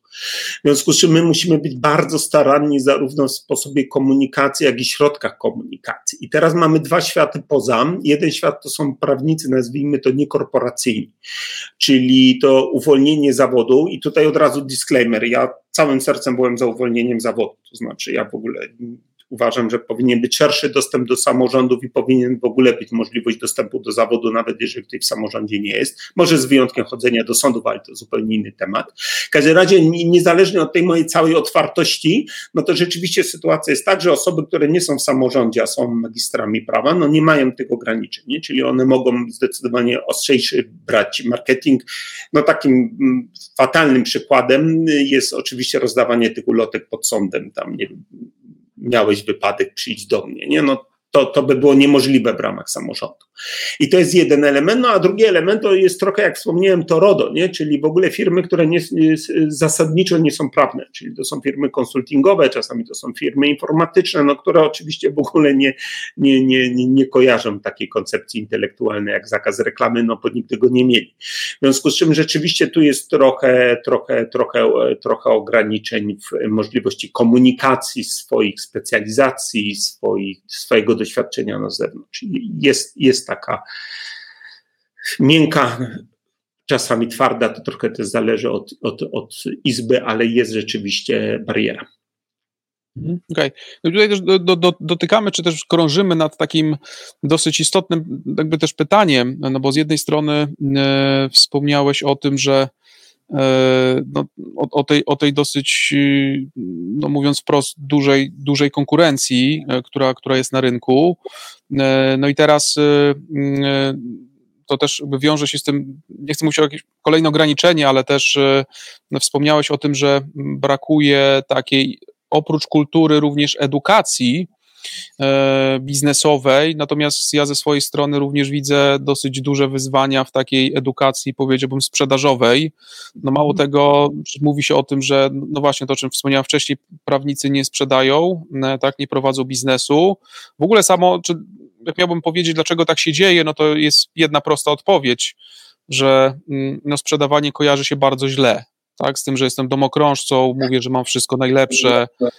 W związku z czym my musimy być bardzo staranni zarówno w sposobie komunikacji, jak i środkach komunikacji. I teraz mamy dwa światy poza. Jeden świat to są prawnicy, nazwijmy to niekorporacyjni, czyli to uwolnienie zawodu. I tutaj od razu disclaimer. Ja całym sercem byłem za uwolnieniem zawodu. To znaczy, ja w ogóle uważam, że powinien być szerszy dostęp do samorządów i powinien w ogóle być możliwość dostępu do zawodu, nawet jeżeli ktoś w samorządzie nie jest. Może z wyjątkiem chodzenia do sądów, ale to zupełnie inny temat. W każdym razie, niezależnie od tej mojej całej otwartości, no to rzeczywiście sytuacja jest tak, że osoby, które nie są w samorządzie, a są magistrami prawa, no nie mają tych ograniczeń, nie? czyli one mogą zdecydowanie ostrzejszy brać marketing. No takim mm, fatalnym przykładem jest oczywiście rozdawanie tych ulotek pod sądem, tam nie wiem, miałeś wypadek, przyjdź do mnie. Nie? No, to, to by było niemożliwe w ramach samorządu. I to jest jeden element, no a drugi element to jest trochę, jak wspomniałem, to RODO, nie? czyli w ogóle firmy, które nie, zasadniczo nie są prawne, czyli to są firmy konsultingowe, czasami to są firmy informatyczne, no, które oczywiście w ogóle nie, nie, nie, nie, nie kojarzą takiej koncepcji intelektualnej jak zakaz reklamy, no bo nigdy go nie mieli. W związku z czym rzeczywiście tu jest trochę, trochę, trochę, trochę ograniczeń w możliwości komunikacji swoich specjalizacji, swoich, swojego doświadczenia na zewnątrz. Jest, jest taka miękka, czasami twarda, to trochę też zależy od, od, od izby, ale jest rzeczywiście bariera. Mhm, okej. Okay. No tutaj też do, do, dotykamy, czy też krążymy nad takim dosyć istotnym jakby też pytaniem, no bo z jednej strony e, wspomniałeś o tym, że no, o, o, tej, o tej dosyć, no mówiąc wprost, dużej, dużej konkurencji, która, która jest na rynku. No i teraz to też wiąże się z tym, nie chcę mówić o jakieś kolejne ograniczenie, ale też no, wspomniałeś o tym, że brakuje takiej oprócz kultury również edukacji e, biznesowej, natomiast ja ze swojej strony również widzę dosyć duże wyzwania w takiej edukacji, powiedziałbym, sprzedażowej. No mało mhm. tego, mówi się o tym, że no właśnie to, o czym wspomniałem wcześniej, prawnicy nie sprzedają, e, tak, nie prowadzą biznesu. W ogóle samo, czy jak miałbym powiedzieć, dlaczego tak się dzieje, no to jest jedna prosta odpowiedź, że mm, no, sprzedawanie kojarzy się bardzo źle tak, z tym, że jestem domokrążcą, mówię, że mam wszystko najlepsze e,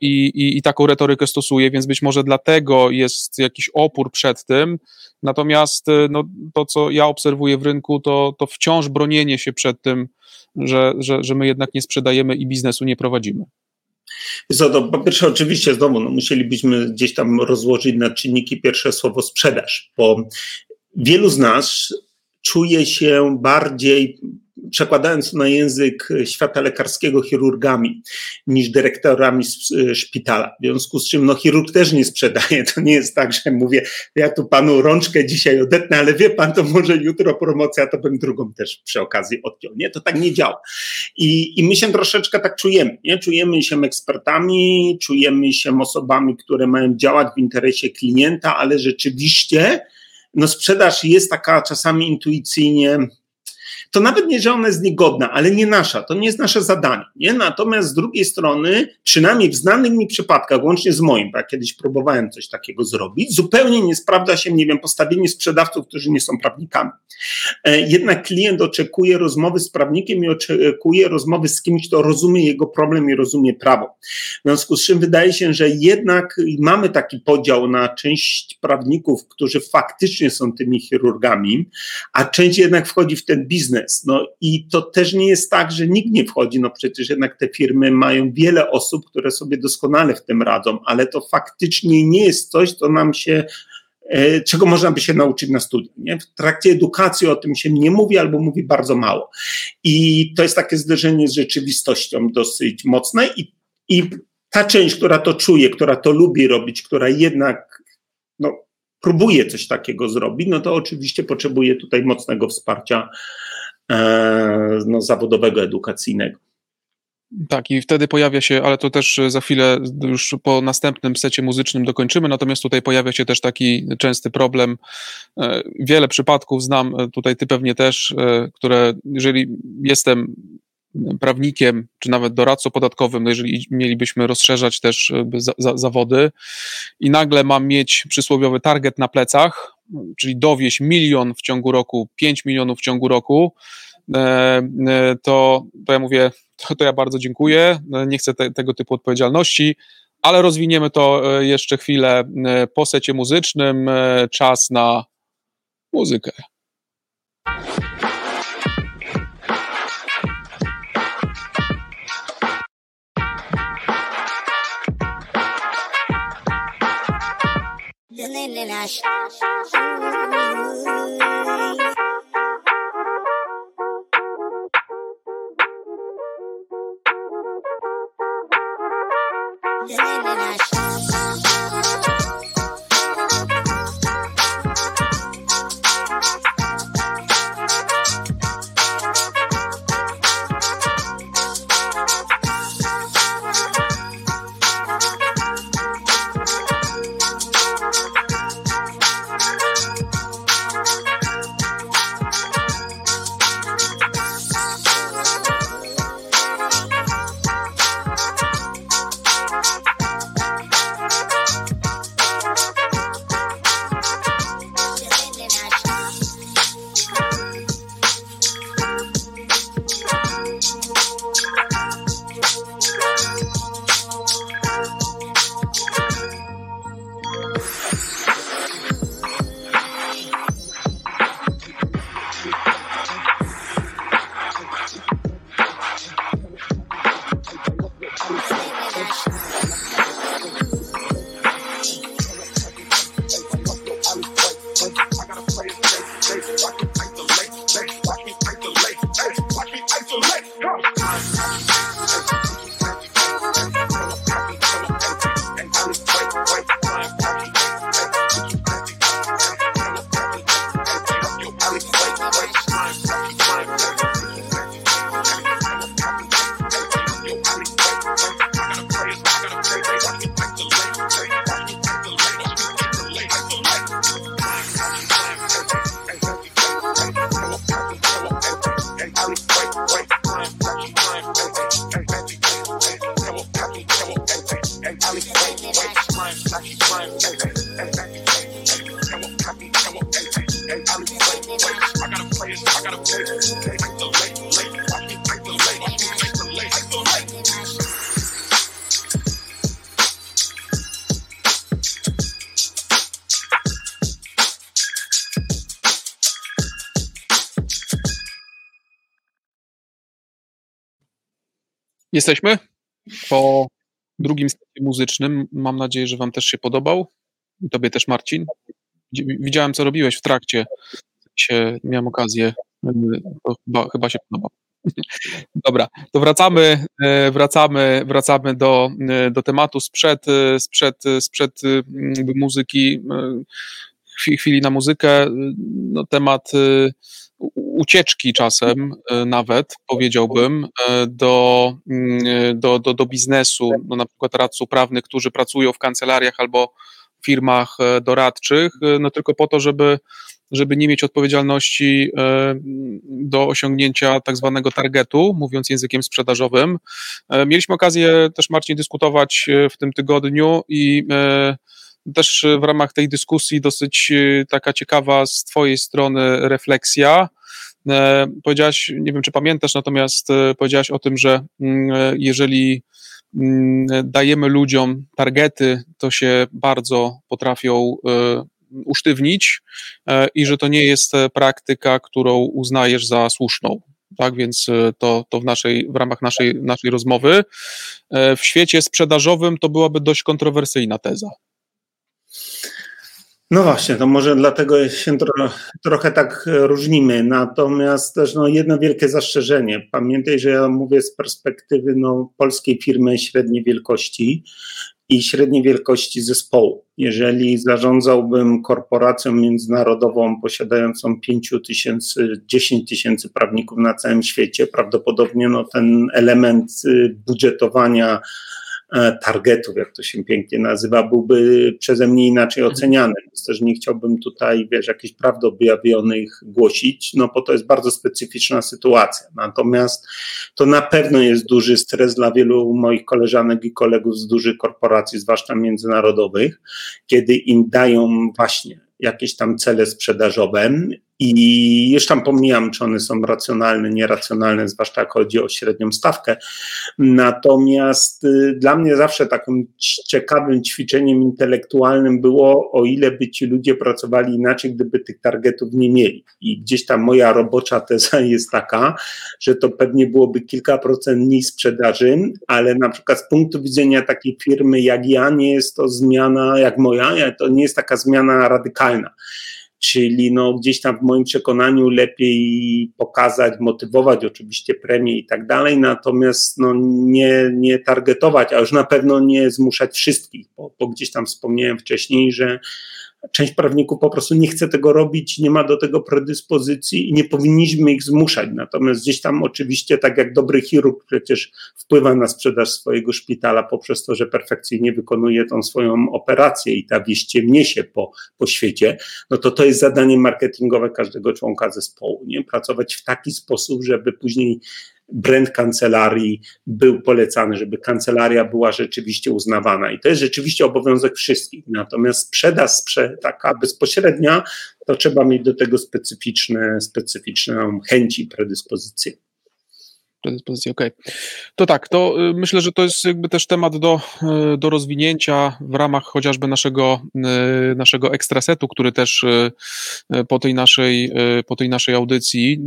i, i, i taką retorykę stosuję, więc być może dlatego jest jakiś opór przed tym. Natomiast e, no, to, co ja obserwuję w rynku, to, to wciąż bronienie się przed tym, że, że, że my jednak nie sprzedajemy i biznesu nie prowadzimy. Co, to po pierwsze, oczywiście znowu no, musielibyśmy gdzieś tam rozłożyć na czynniki pierwsze słowo sprzedaż, bo wielu z nas czuje się bardziej przekładając na język świata lekarskiego, chirurgami niż dyrektorami szpitala. W związku z czym no, chirurg też nie sprzedaje. To nie jest tak, że mówię, ja tu panu rączkę dzisiaj odetnę, ale wie pan, to może jutro promocja, to bym drugą też przy okazji odciął. Nie, to tak nie działa. I, i my się troszeczkę tak czujemy. Nie? Czujemy się ekspertami, czujemy się osobami, które mają działać w interesie klienta, ale rzeczywiście no sprzedaż jest taka czasami intuicyjnie to nawet nie, że ona jest niegodna, ale nie nasza, to nie jest nasze zadanie. Nie? Natomiast z drugiej strony, przynajmniej w znanych mi przypadkach, łącznie z moim, bo ja kiedyś próbowałem coś takiego zrobić, zupełnie nie sprawdza się, nie wiem, postawienie sprzedawców, którzy nie są prawnikami. E, jednak klient oczekuje rozmowy z prawnikiem i oczekuje rozmowy z kimś, kto rozumie jego problem i rozumie prawo. W związku z czym wydaje się, że jednak mamy taki podział na część prawników, którzy faktycznie są tymi chirurgami, a część jednak wchodzi w ten biznes biznes. No i to też nie jest tak, że nikt nie wchodzi, no przecież jednak te firmy mają wiele osób, które sobie doskonale w tym radzą, ale to faktycznie nie jest coś, co nam się e, czego można by się nauczyć na studiach. Nie? W trakcie edukacji o tym się nie mówi albo mówi bardzo mało. I to jest takie zderzenie z rzeczywistością dosyć mocne i, i ta część, która to czuje, która to lubi robić, która jednak no, próbuje coś takiego zrobić, no to oczywiście potrzebuje tutaj mocnego wsparcia no, zawodowego, edukacyjnego. Tak, i wtedy pojawia się, ale to też za chwilę już po następnym secie muzycznym dokończymy, natomiast tutaj pojawia się też taki częsty problem. E, wiele przypadków znam, e, tutaj ty pewnie też, które jeżeli jestem prawnikiem, czy nawet doradcą podatkowym, no jeżeli mielibyśmy rozszerzać też za, za, zawody i nagle mam mieć przysłowiowy target na plecach, czyli dowieść milion w ciągu roku, 5 milionów w ciągu roku, e, e, to, to ja mówię, to, to ja bardzo dziękuję, e, nie chcę te, tego typu odpowiedzialności, ale rozwiniemy to jeszcze chwilę po secie muzycznym. Czas na muzykę. Linash. Jesteśmy? Po drugim secie muzycznym. Mam nadzieję, że Wam też się podobał. I Tobie też, Marcin. Widziałem, co robiłeś w trakcie. Się, miałem okazję. To chyba, chyba się podobał. Dobra, to wracamy, e, wracamy, wracamy do, e, do tematu sprzed, e, sprzed, sprzed muzyki, chwili na muzykę. No, temat ucieczki czasem e, nawet, powiedziałbym, e, do, mm, do, do, do biznesu, no na przykład radców prawnych, którzy pracują w kancelariach albo firmach e, doradczych, no tylko po to, żeby, żeby nie mieć odpowiedzialności do osiągnięcia tak zwanego targetu, mówiąc językiem sprzedażowym. Mieliśmy okazję też, Marcin, dyskutować w tym tygodniu i też w ramach tej dyskusji dosyć e, taka ciekawa z Twojej strony refleksja. E, powiedziałaś, nie wiem czy pamiętasz, natomiast e, powiedziałaś o tym, że mm, jeżeli mm, dajemy ludziom targety, to się bardzo potrafią usztywnić i że to nie jest praktyka, którą uznajesz za słuszną. Tak, więc to, to w, naszej, w ramach naszej, naszej rozmowy. W świecie sprzedażowym to byłaby dość kontrowersyjna teza. No właśnie, to może dlatego się tro, trochę tak różnimy. Natomiast też no, jedno wielkie zastrzeżenie. Pamiętaj, że ja mówię z perspektywy no, polskiej firmy średniej wielkości i średniej wielkości zespołu. Jeżeli zarządzałbym korporacją międzynarodową posiadającą 5 tysięcy, 10 tysięcy prawników na całym świecie, prawdopodobnie no, ten element y, budżetowania targetów, jak to się pięknie nazywa, byłby przeze mnie inaczej mhm. oceniany. Więc też nie chciałbym tutaj, wiesz, jakichś prawd objawionych głosić, no bo to jest bardzo specyficzna sytuacja. Natomiast to na pewno jest duży stres dla wielu moich koleżanek i kolegów z dużych korporacji, zwłaszcza międzynarodowych, kiedy im dają właśnie jakieś tam cele sprzedażowe i już tam pomijam, czy one są racjonalne, nieracjonalne, zwłaszcza jak chodzi o średnią stawkę. Natomiast y, dla mnie zawsze takim ciekawym ćwiczeniem intelektualnym było, o ile by ci ludzie pracowali inaczej, gdyby tych targetów nie mieli. I gdzieś tam moja robocza teza jest taka, że to pewnie byłoby kilka procent mniej sprzedaży, ale na przykład z punktu widzenia takiej firmy jak ja, nie jest to zmiana jak moja, to nie jest taka zmiana radykalna czyli no gdzieś tam w moim przekonaniu lepiej pokazać, motywować oczywiście premie i tak dalej, natomiast no nie, nie targetować, a już na pewno nie zmuszać wszystkich, bo, bo gdzieś tam wspomniałem wcześniej, że Część prawników po prostu nie chce tego robić, nie ma do tego predyspozycji i nie powinniśmy ich zmuszać. Natomiast gdzieś tam oczywiście, tak jak dobry chirurg przecież wpływa na sprzedaż swojego szpitala poprzez to, że perfekcyjnie wykonuje tą swoją operację i ta wieść ciemnie się po, po świecie, no to to jest zadanie marketingowe każdego członka zespołu. Nie? Pracować w taki sposób, żeby później brand kancelarii był polecany, żeby kancelaria była rzeczywiście uznawana. I to jest rzeczywiście obowiązek wszystkich. Natomiast sprzedaż sprze taka bezpośrednia, to trzeba mieć do tego specyficzne, specyficzną chęć i predyspozycję predyspozycji, okej. Okay. To tak, to y, myślę, że to jest jakby też temat do, y, do rozwinięcia w ramach chociażby naszego, y, naszego ekstrasetu, który też po tej naszej, po tej naszej audycji,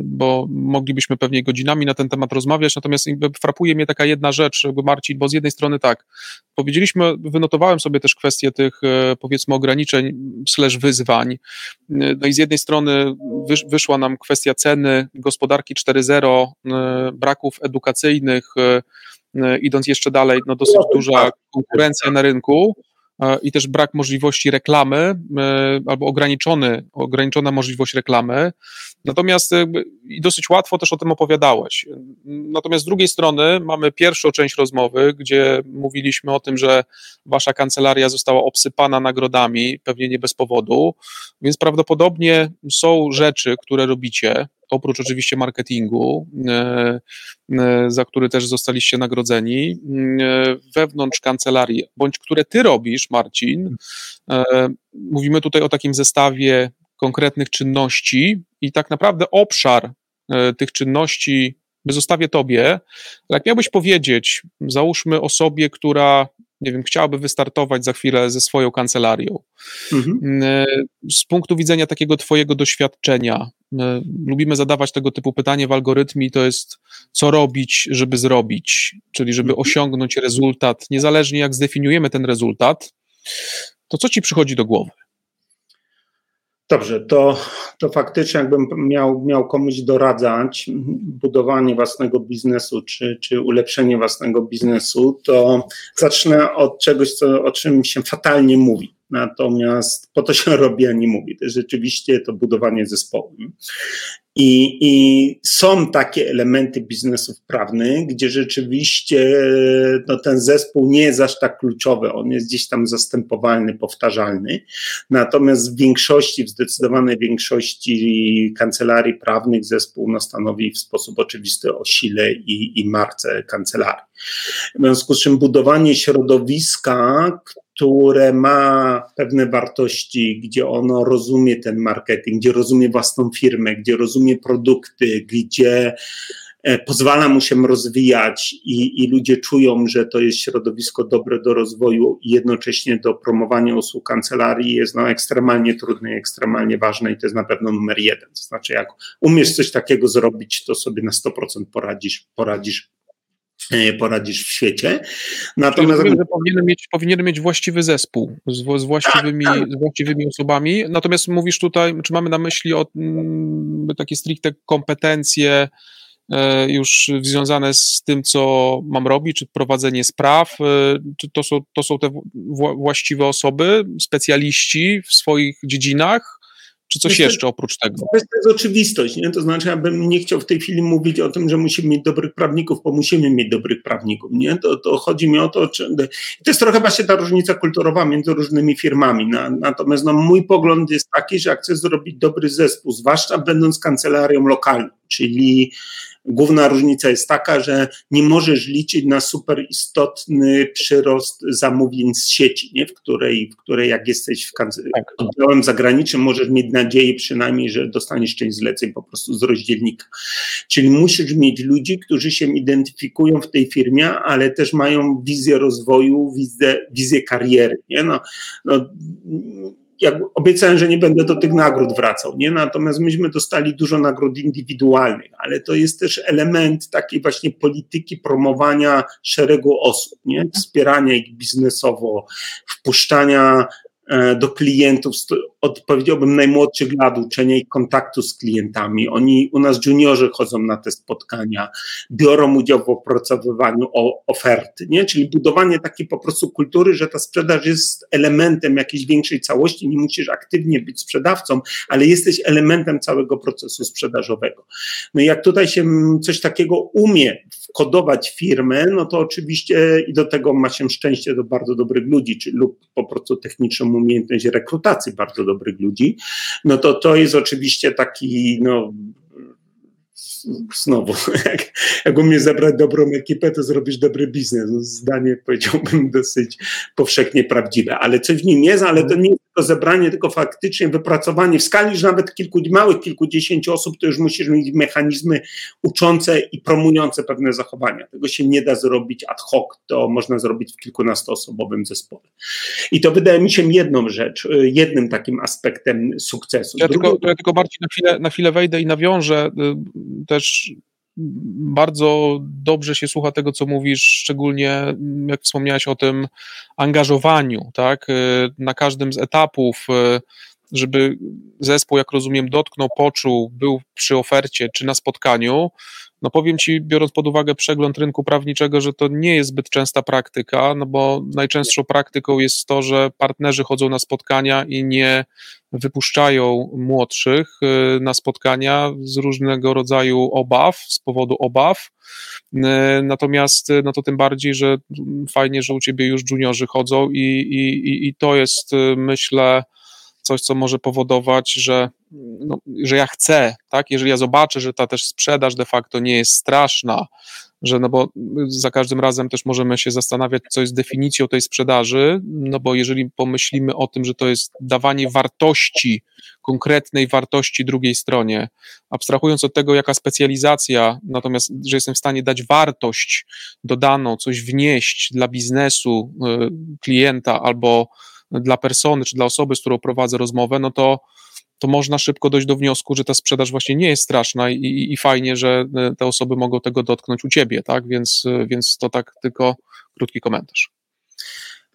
bo moglibyśmy pewnie godzinami na ten temat rozmawiać, natomiast frapuje mnie taka jedna rzecz, jakby Marcin, bo z jednej strony tak, powiedzieliśmy, wynotowałem sobie też kwestię tych powiedzmy ograniczeń slash wyzwań, no i z jednej strony wyszła nam kwestia ceny gospodarki 4.0 braków edukacyjnych, e, e, idąc jeszcze dalej, no dosyć duża konkurencja na rynku e, i też brak możliwości reklamy albo ograniczony, ograniczona możliwość reklamy. Natomiast i dosyć łatwo też o tym opowiadałeś. Natomiast z drugiej strony mamy pierwszą część rozmowy, gdzie mówiliśmy o tym, że wasza kancelaria została obsypana nagrodami, pewnie nie bez powodu, więc prawdopodobnie są rzeczy, które robicie, oprócz oczywiście marketingu, e, e, za który też zostaliście nagrodzeni, e, wewnątrz kancelarii, bądź które ty robisz, Marcin. Mówimy tutaj o takim zestawie konkretnych czynności i tak naprawdę obszar tych czynności zostawię tobie. Jak miałbyś powiedzieć, załóżmy osobie, która nie wiem, chciałaby wystartować za chwilę ze swoją kancelarią. Mhm. Z punktu widzenia takiego Twojego doświadczenia, lubimy zadawać tego typu pytanie w algorytmie, to jest, co robić, żeby zrobić, czyli żeby mhm. osiągnąć rezultat, niezależnie jak zdefiniujemy ten rezultat, to co Ci przychodzi do głowy? Dobrze, to, to faktycznie jakbym miał, miał komuś doradzać budowanie własnego biznesu czy, czy ulepszenie własnego biznesu, to zacznę od czegoś, co, o czym się fatalnie mówi. Natomiast po to się robi, a nie mówi. To jest rzeczywiście to budowanie zespołu. I, I, są takie elementy biznesów prawnych, gdzie rzeczywiście no, ten zespół nie jest aż tak kluczowy, on jest gdzieś tam zastępowalny, powtarzalny. Natomiast w większości, w zdecydowanej większości kancelarii prawnych zespół no, stanowi w sposób oczywisty o sile i, i marce kancelarii. W związku z czym budowanie środowiska, które ma pewne wartości, gdzie ono rozumie ten marketing, gdzie rozumie własną firmę, gdzie rozumie produkty, gdzie e, pozwala mu się rozwijać i, i ludzie czują, że to jest środowisko dobre do rozwoju i jednocześnie do promowania usług kancelarii jest no, ekstremalnie trudne i ekstremalnie ważne i to jest na pewno numer jeden. To znaczy, jak umiesz coś takiego zrobić, to sobie na 100% poradzisz, poradzisz poradzisz w świecie. Natomiast rozumiem, że powinienem mieć, powinienem mieć właściwy zespół z, z, właściwymi, tak, tak. z właściwymi osobami. Natomiast mówisz tutaj, czy mamy na myśli o mm, takie stricte kompetencje e, już związane z tym, co mam robić, czy prowadzenie spraw, e, czy to są, to są te właściwe osoby, specjaliści w swoich dziedzinach, czy coś Myślę, jeszcze oprócz tego? To jest, oczywistość, nie? To znaczy, ja bym nie chciał w tej chwili mówić o tym, że musimy mieć dobrych prawników, bo musimy mieć dobrych prawników, nie? To, to chodzi mi o to, czy, to jest trochę właśnie ta różnica kulturowa między różnymi firmami. Na, natomiast no, mój pogląd jest taki, że jak chcesz zrobić dobry zespół, zwłaszcza będąc kancelarią lokalną, czyli Główna różnica jest taka, że nie możesz liczyć na super istotny przyrost zamówień z sieci, nie? W, której, w której jak jesteś w tak. oddziałem zagranicznym, możesz mieć nadzieję przynajmniej, że dostaniesz część zleceń po prostu z rozdzielnika. Czyli musisz mieć ludzi, którzy się identyfikują w tej firmie, ale też mają wizję rozwoju, wizję, wizję kariery. Nie? No, no, jak obiecałem, że nie będę do tych nagród wracał, nie? Natomiast myśmy dostali dużo nagród indywidualnych, ale to jest też element takiej właśnie polityki promowania szeregu osób, nie? Wspierania ich biznesowo, wpuszczania E, do klientów od, powiedziałbym, najmłodszych lat, uczenia ich kontaktu z klientami. Oni, u nas juniorzy chodzą na te spotkania, biorą udział w opracowywaniu oferty, nie? Czyli budowanie takiej po prostu kultury, że ta sprzedaż jest elementem jakiejś większej całości, nie musisz aktywnie być sprzedawcą, ale jesteś elementem całego procesu sprzedażowego. No i jak tutaj się coś takiego umie wkodować firmę, no to oczywiście i do tego ma się szczęście do bardzo dobrych ludzi, czy lub po prostu techniczną umiejętność rekrutacji bardzo dobrych ludzi, no to to jest oczywiście taki, no, znowu, jak, jak umiesz zebrać dobrą ekipę, to zrobisz dobry biznes. No, zdanie powiedziałbym dosyć powszechnie prawdziwe, ale coś w nim jest, ale to nie jest tylko zebranie, tylko faktycznie wypracowanie w skali, że nawet kilku małych, kilkudziesięciu osób, to już musisz mieć mechanizmy uczące i promujące pewne zachowania. Tego się nie da zrobić ad hoc, to można zrobić w kilkunastoosobowym zespole. I to wydaje mi się jedną rzecz, jednym takim aspektem sukcesu. Ja, tylko, ja tylko bardziej na chwilę, na chwilę wejdę i nawiążę y, też bardzo dobrze się słucha tego, co mówisz, szczególnie jak wspomniałeś o tym angażowaniu, tak, y, na każdym z etapów, y, żeby zespół, jak rozumiem, dotknął, poczuł, był przy ofercie czy na spotkaniu, no powiem Ci, biorąc pod uwagę przegląd rynku prawniczego, że to nie jest zbyt częsta praktyka, no bo najczęstszą praktyką jest to, że partnerzy chodzą na spotkania i nie wypuszczają młodszych y, na spotkania z różnego rodzaju obaw, z powodu obaw. Y, natomiast, y, no to tym bardziej, że fajnie, że u ciebie już juniorzy chodzą i, i, i to jest, myślę, coś, co może powodować, że, no, że ja chcę, tak? Jeżeli ja zobaczę, że ta też sprzedaż de facto nie jest straszna, że no bo za każdym razem też możemy się zastanawiać, co jest definicją tej sprzedaży, no bo jeżeli pomyślimy o tym, że to jest dawanie wartości konkretnej wartości drugiej stronie, abstrahując od tego, jaka specjalizacja, natomiast, że jestem w stanie dać wartość dodaną, coś wnieść dla biznesu y, klienta albo dla persony, czy dla osoby, z którą prowadzę rozmowę, no to to można szybko dojść do wniosku, że ta sprzedaż właśnie nie jest straszna i, i, fajnie, że y, te osoby mogą tego dotknąć u ciebie, tak? Więc, y, więc to tak tylko krótki komentarz.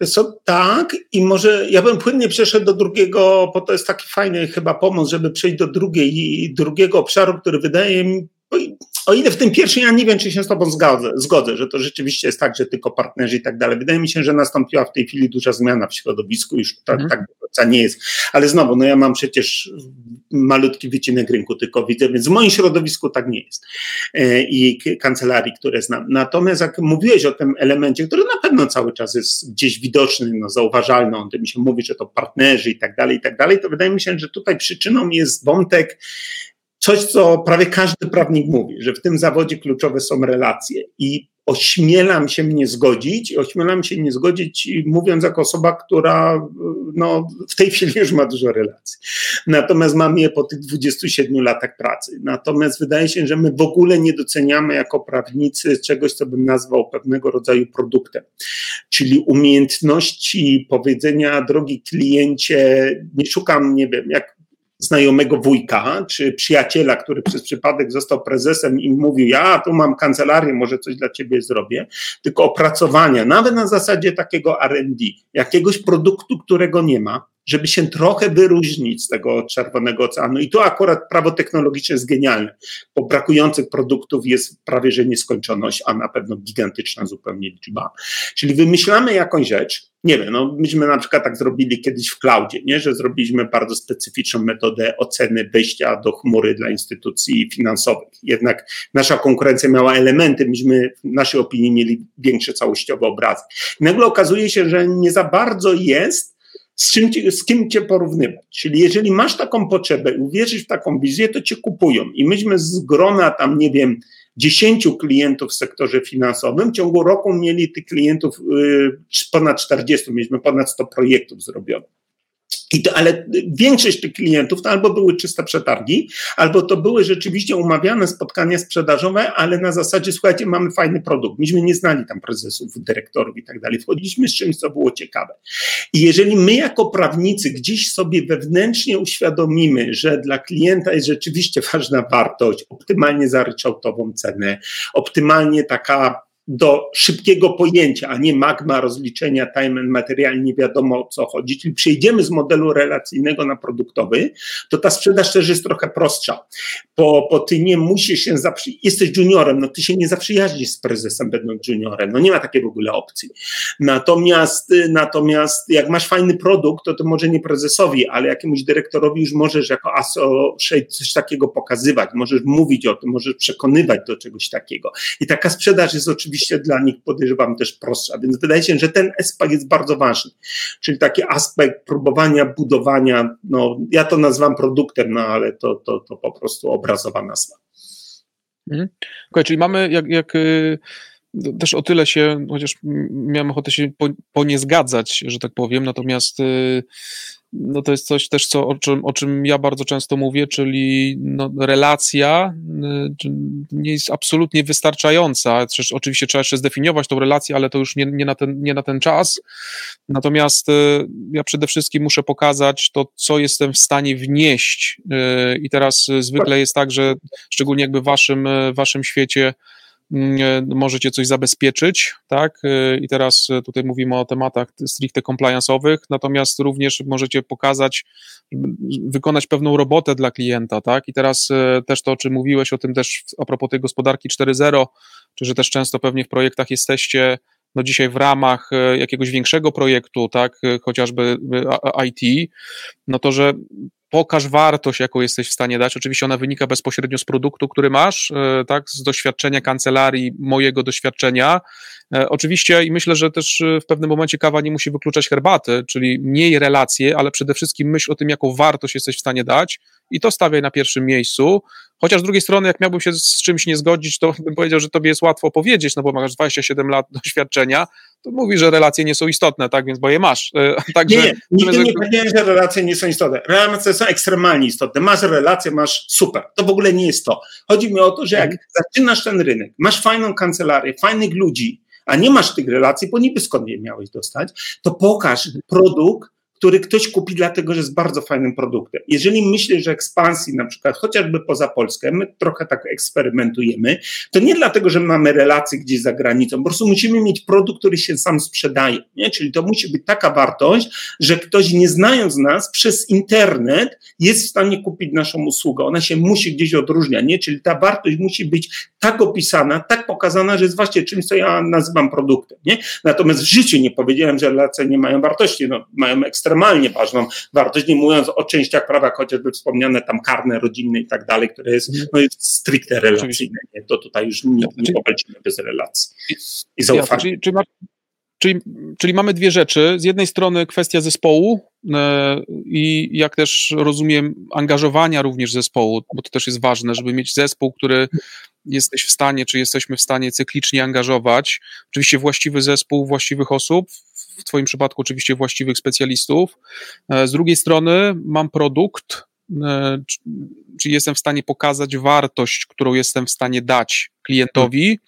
Co, tak, i może ja bym płynnie przeszedł do drugiego, bo to jest taki fajny chyba pomoc, żeby przejść do drugiej, drugiego obszaru, który wydaje mi, o ile w tym pierwszym ja nie wiem, czy się z Tobą zgodzę, zgodzę, że to rzeczywiście jest tak, że tylko partnerzy i tak dalej. Wydaje mi się, że nastąpiła w tej chwili duża zmiana w środowisku, już tak, mhm. tak do końca nie jest. Ale znowu, no ja mam przecież malutki wycinek rynku, tylko widzę, więc w moim środowisku tak nie jest. E, I kancelarii, które znam. Natomiast jak mówiłeś o tym elemencie, który na pewno cały czas jest gdzieś widoczny, no zauważalny, on tym się mówi, że to partnerzy i tak dalej, i tak dalej, to wydaje mi się, że tutaj przyczyną jest wątek coś, co prawie każdy prawnik mówi, że w tym zawodzie kluczowe są relacje i ośmielam się mnie zgodzić, ośmielam się nie zgodzić, mówiąc jako osoba, która no, w tej chwili już ma dużo relacji. Natomiast mam je po tych 27 latach pracy. Natomiast wydaje się, że my w ogóle nie doceniamy jako prawnicy czegoś, co bym nazwał pewnego rodzaju produktem, czyli umiejętności powiedzenia, drogi kliencie, nie szukam, nie wiem, jak znajomego wujka czy przyjaciela, który przez przypadek został prezesem i mówił: Ja tu mam kancelarię, może coś dla ciebie zrobię, tylko opracowania, nawet na zasadzie takiego RD, jakiegoś produktu, którego nie ma, żeby się trochę wyróżnić z tego czerwonego oceanu. I tu akurat prawo technologiczne jest genialne, bo brakujących produktów jest prawie że nieskończoność, a na pewno gigantyczna zupełnie liczba. Czyli wymyślamy jakąś rzecz, nie wiem, no myśmy na przykład tak zrobili kiedyś w cloudzie, nie? że zrobiliśmy bardzo specyficzną metodę oceny wejścia do chmury dla instytucji finansowych. Jednak nasza konkurencja miała elementy, myśmy w naszej opinii mieli większe całościowe obrazy. I nagle okazuje się, że nie za bardzo jest z, czym, z kim cię porównywać. Czyli jeżeli masz taką potrzebę i uwierzysz w taką wizję, to cię kupują. I myśmy z grona tam, nie wiem, 10 klientów w sektorze finansowym. W ciągu roku mieli tych klientów y, ponad 40, mieliśmy ponad 100 projektów zrobionych. I to, ale większość tych klientów to albo były czyste przetargi, albo to były rzeczywiście umawiane spotkania sprzedażowe, ale na zasadzie, słuchajcie, mamy fajny produkt. Myśmy nie znali tam prezesów, dyrektorów i tak dalej. Wchodziliśmy z czymś, co było ciekawe. I jeżeli my jako prawnicy gdzieś sobie wewnętrznie uświadomimy, że dla klienta jest rzeczywiście ważna wartość, optymalnie zaryczałtową cenę, optymalnie taka do szybkiego pojęcia, a nie magma rozliczenia time and material, nie wiadomo o co chodzi, czyli przejdziemy z modelu relacyjnego na produktowy, to ta sprzedaż też jest trochę prostsza, bo, bo ty nie musisz się zaprzy... jesteś juniorem, no ty się nie zaprzyjaźnisz z prezesem będąc juniorem, no nie ma takiej w ogóle opcji. Natomiast, natomiast jak masz fajny produkt, to to może nie prezesowi, ale jakiemuś dyrektorowi już możesz jako ASO coś takiego pokazywać, możesz mówić o tym, możesz przekonywać do czegoś takiego. I taka sprzedaż jest oczywiście oczywiście dla nich podejrzewam też prostsza, więc wydaje się, że ten aspekt jest bardzo ważny, czyli taki aspekt próbowania, budowania, no ja to nazywam produktem, no ale to, to, to po prostu obrazowa nazwa. Mhm. Okay, czyli mamy jak, jak y, też o tyle się, chociaż miałem ochotę się po, po nie zgadzać, że tak powiem, natomiast y, no to jest coś też, co, o, czym, o czym ja bardzo często mówię, czyli no, relacja y, nie jest absolutnie wystarczająca. Oczywiście trzeba jeszcze zdefiniować tą relację, ale to już nie, nie, na, ten, nie na ten czas. Natomiast y, ja przede wszystkim muszę pokazać to, co jestem w stanie wnieść. Y, I teraz zwykle jest tak, że szczególnie jakby w waszym, waszym świecie możecie coś zabezpieczyć, tak? E, I teraz e, tutaj mówimy o tematach stricte compliance'owych, natomiast również możecie pokazać, wykonać pewną robotę dla klienta, tak? I teraz też to, o czym mówiłeś, o tym też a propos tej gospodarki 4.0, czy że też często pewnie w projektach jesteście no dzisiaj w ramach jakiegoś większego projektu, tak, chociażby IT, no to, że pokaż wartość, jaką jesteś w stanie dać. Oczywiście ona wynika bezpośrednio z produktu, który masz, e, tak, z doświadczenia kancelarii, mojego doświadczenia. E, oczywiście i myślę, że też e, w pewnym momencie kawa nie musi wykluczać herbaty, czyli mniej relacje, ale przede wszystkim myśl o tym, jaką wartość jesteś w stanie dać i to stawiaj na pierwszym miejscu. Chociaż z drugiej strony, jak miałbym się z czymś nie zgodzić, to bym powiedział, że tobie jest łatwo powiedzieć, no bo masz 27 lat doświadczenia, to mówi, że relacje nie są istotne, tak, więc bo je masz. Także, nie, nie, nigdy nie powiedziałem, że relacje nie są istotne. Relacje są ekstremalnie istotne. Masz relacje, masz super. To w ogóle nie jest to. Chodzi mi o to, że jak mhm. zaczynasz ten rynek, masz fajną kancelarię, fajnych ludzi, a nie masz tych relacji, bo niby skąd je miałeś dostać, to pokaż produkt, który ktoś kupi dlatego, że jest bardzo fajnym produktem. Jeżeli myślisz, że ekspansji na przykład chociażby poza Polskę, my trochę tak eksperymentujemy, to nie dlatego, że mamy relacje gdzieś za granicą, po prostu musimy mieć produkt, który się sam sprzedaje, nie? czyli to musi być taka wartość, że ktoś nie znając nas przez internet jest w stanie kupić naszą usługę. Ona się musi gdzieś odróżniać, nie? czyli ta wartość musi być tak opisana, tak pokazana, że jest właśnie czymś, co ja nazywam produktem. Nie? Natomiast w życiu nie powiedziałem, że relacje nie mają wartości, no, mają ekstremalnie ekstremalnie ważną wartość, nie mówiąc o częściach prawa, chociażby wspomniane tam karne, rodzinne i tak dalej, które jest, no, jest stricte relacyjne. Nie? To tutaj już nie, nie powalczymy bez relacji i zaufania. Czyli, czyli, czyli, czyli mamy dwie rzeczy. Z jednej strony kwestia zespołu, e, i jak też rozumiem, angażowania również zespołu, bo to też jest ważne, żeby mieć zespół, który jesteś w stanie, czy jesteśmy w stanie cyklicznie angażować. Oczywiście właściwy zespół, właściwych osób, w Twoim przypadku oczywiście właściwych specjalistów. E, z drugiej strony mam produkt, e, czyli jestem w stanie pokazać wartość, którą jestem w stanie dać klientowi.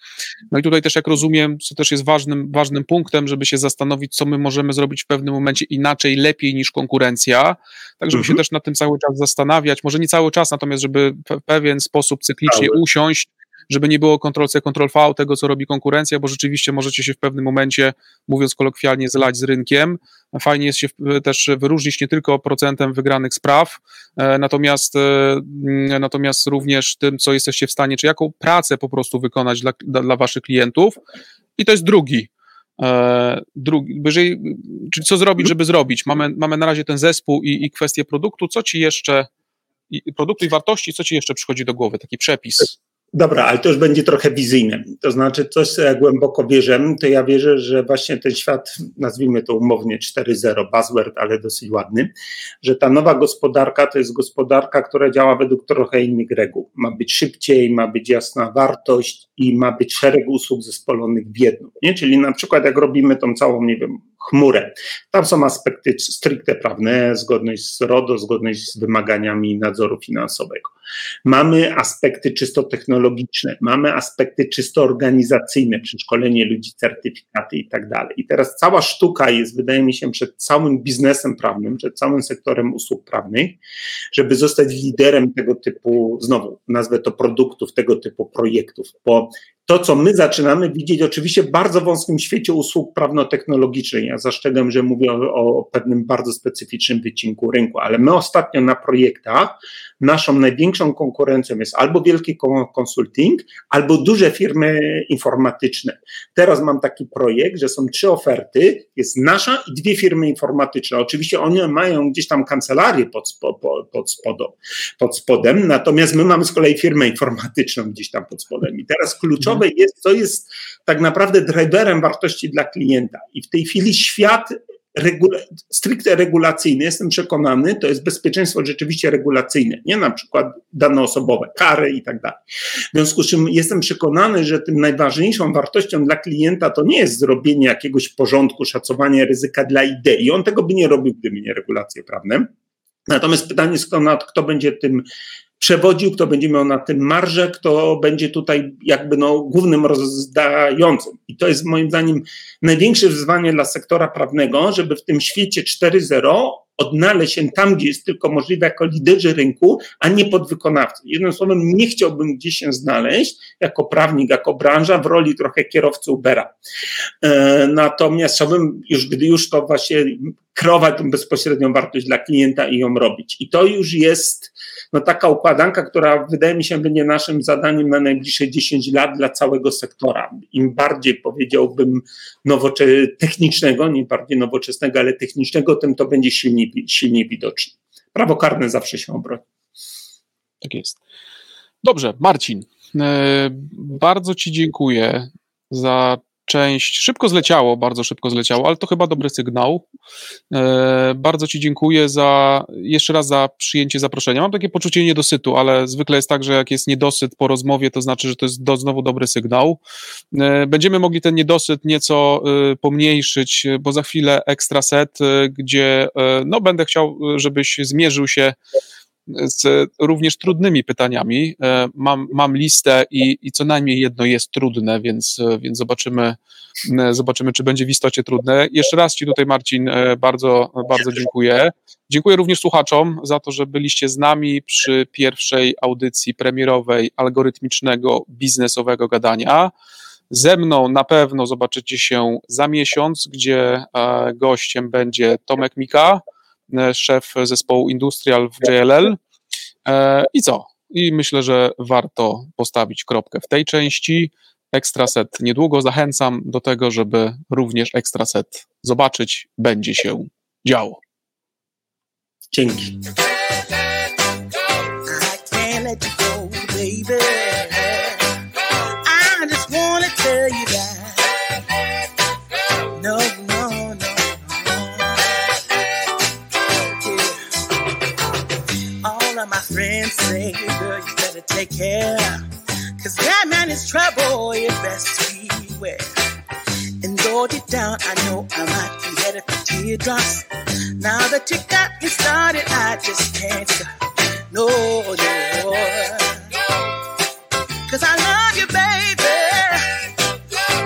No i tutaj też, jak rozumiem, co też jest ważnym, ważnym punktem, żeby się zastanowić, co my możemy zrobić w pewnym momencie inaczej, lepiej niż konkurencja, tak żeby mhm. się też na tym cały czas zastanawiać, może nie cały czas, natomiast żeby w pewien sposób cyklicznie usiąść żeby nie było Ctrl-C, Ctrl-V tego, co robi konkurencja, bo rzeczywiście możecie się w pewnym momencie, mówiąc kolokwialnie, zlać z rynkiem. Fajnie jest się też wyróżnić nie tylko procentem wygranych spraw, e, natomiast, e, natomiast również tym, co jesteście w stanie, czy jaką pracę po prostu wykonać dla, dla waszych klientów. I to jest drugi e, drugi, czyli co zrobić, żeby zrobić? Mamy, mamy na razie ten zespół i, i kwestię produktu. Co ci jeszcze, i produktu i wartości, co ci jeszcze przychodzi do głowy? Taki przepis. Dobra, ale to już będzie trochę wizyjne. To znaczy, coś, co ja głęboko wierzę, to ja wierzę, że właśnie ten świat, nazwijmy to umownie 4.0, buzzword, ale dosyć ładny, że ta nowa gospodarka to jest gospodarka, która działa według trochę innych reguł. Ma być szybciej, ma być jasna wartość i ma być szereg usług zespolonych w jedną. Nie? Czyli na przykład, jak robimy tą całą, nie wiem, chmurę. Tam są aspekty stricte prawne, zgodność z RODO, zgodność z wymaganiami nadzoru finansowego. Mamy aspekty czysto technologiczne, mamy aspekty czysto organizacyjne, przeszkolenie ludzi, certyfikaty i tak dalej. I teraz cała sztuka jest, wydaje mi się, przed całym biznesem prawnym, przed całym sektorem usług prawnych, żeby zostać liderem tego typu, znowu nazwę to produktów, tego typu projektów, bo to, co my zaczynamy widzieć, oczywiście w bardzo wąskim świecie usług prawno-technologicznych. Ja zastrzegam, że mówię o, o, pewnym bardzo specyficznym wycinku rynku, ale my ostatnio na projektach naszą największą konkurencją jest albo wielki konsulting, albo duże firmy informatyczne. Teraz mam taki projekt, że są trzy oferty, jest nasza i dwie firmy informatyczne. Oczywiście one mają gdzieś tam kancelarię pod, pod, pod, spodem, pod spodem, natomiast my mamy z kolei firmę informatyczną gdzieś tam pod spodem. I teraz kluczowe jest, co jest tak naprawdę driverem wartości dla klienta. I w tej chwili świat regula stricte regulacyjny, jestem przekonany, to jest bezpieczeństwo rzeczywiście regulacyjne, nie na przykład dane osobowe, kary i tak dalej. W związku z czym jestem przekonany, że tym najważniejszą wartością dla klienta to nie jest zrobienie jakiegoś porządku, szacowanie ryzyka dla idei. On tego by nie robił, gdyby nie regulacje prawne. Natomiast pytanie jest, kto będzie tym przewodził, kto będzie miał na tym marżę, kto będzie tutaj jakby no głównym rozdającym. I to jest moim zdaniem największe wyzwanie dla sektora prawnego, żeby w tym świecie 4.0 odnaleźć się tam, gdzie jest tylko możliwe jako liderzy rynku, a nie podwykonawcy. Jednym słowem, nie chciałbym gdzieś się znaleźć jako prawnik, jako branża w roli trochę kierowcy Ubera. E, natomiast chciałbym już, gdy już to właśnie kreować tą bezpośrednią wartość dla klienta i ją robić. I to już jest no, taka układanka, która wydaje mi się będzie naszym zadaniem na najbliższe 10 lat dla całego sektora. Im bardziej powiedziałbym nowocze- technicznego, nie bardziej nowoczesnego, ale technicznego, tym to będzie silniej, silniej widoczne. Prawo karne zawsze się obroni. Tak jest. Dobrze, Marcin, e, bardzo Ci dziękuję za część szybko zleciało, bardzo szybko zleciało, ale to chyba dobry sygnał. E, bardzo Ci dziękuję za jeszcze raz za przyjęcie zaproszenia. Mam takie poczucie niedosytu, ale zwykle jest tak, że jak jest niedosyt po rozmowie, to znaczy, że to jest do, znowu dobry sygnał. E, będziemy mogli ten niedosyt nieco e, pomniejszyć, bo za chwilę ekstra set, e, gdzie e, no, będę chciał, żebyś zmierzył się z również trudnymi pytaniami. E, Mam, mam listę i, i co najmniej jedno jest trudne, więc, więc zobaczymy, e, zobaczymy, czy będzie w istocie trudne. Jeszcze raz Ci tutaj, Marcin, e, bardzo, bardzo dziękuję. Dziękuję również słuchaczom za to, że byliście z nami przy pierwszej audycji premierowej algorytmicznego biznesowego gadania. Ze mną na pewno zobaczycie się za miesiąc, gdzie gościem będzie Tomek Mika, szef zespołu Industrial w JLL. E, I co? I myślę, że warto postawić kropkę w tej części. Ekstraset niedługo zachęcam do tego, żeby również ekstraset zobaczyć. Będzie się działo. Dzięki. Girl, you better take care. Cause that man is trouble, you best beware. And deep down, I know I might be headed for teardrops. Now that you got me started, I just can't stop. No, no. Cause I love you, baby.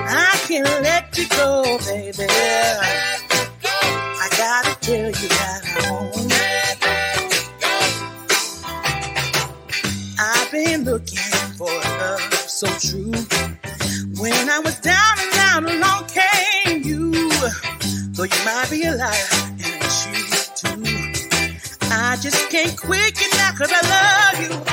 I can't let you go, baby. So true. When I was down and out, along came you. Though you might be a liar and a cheat too. I just can't quit you now cause I love you.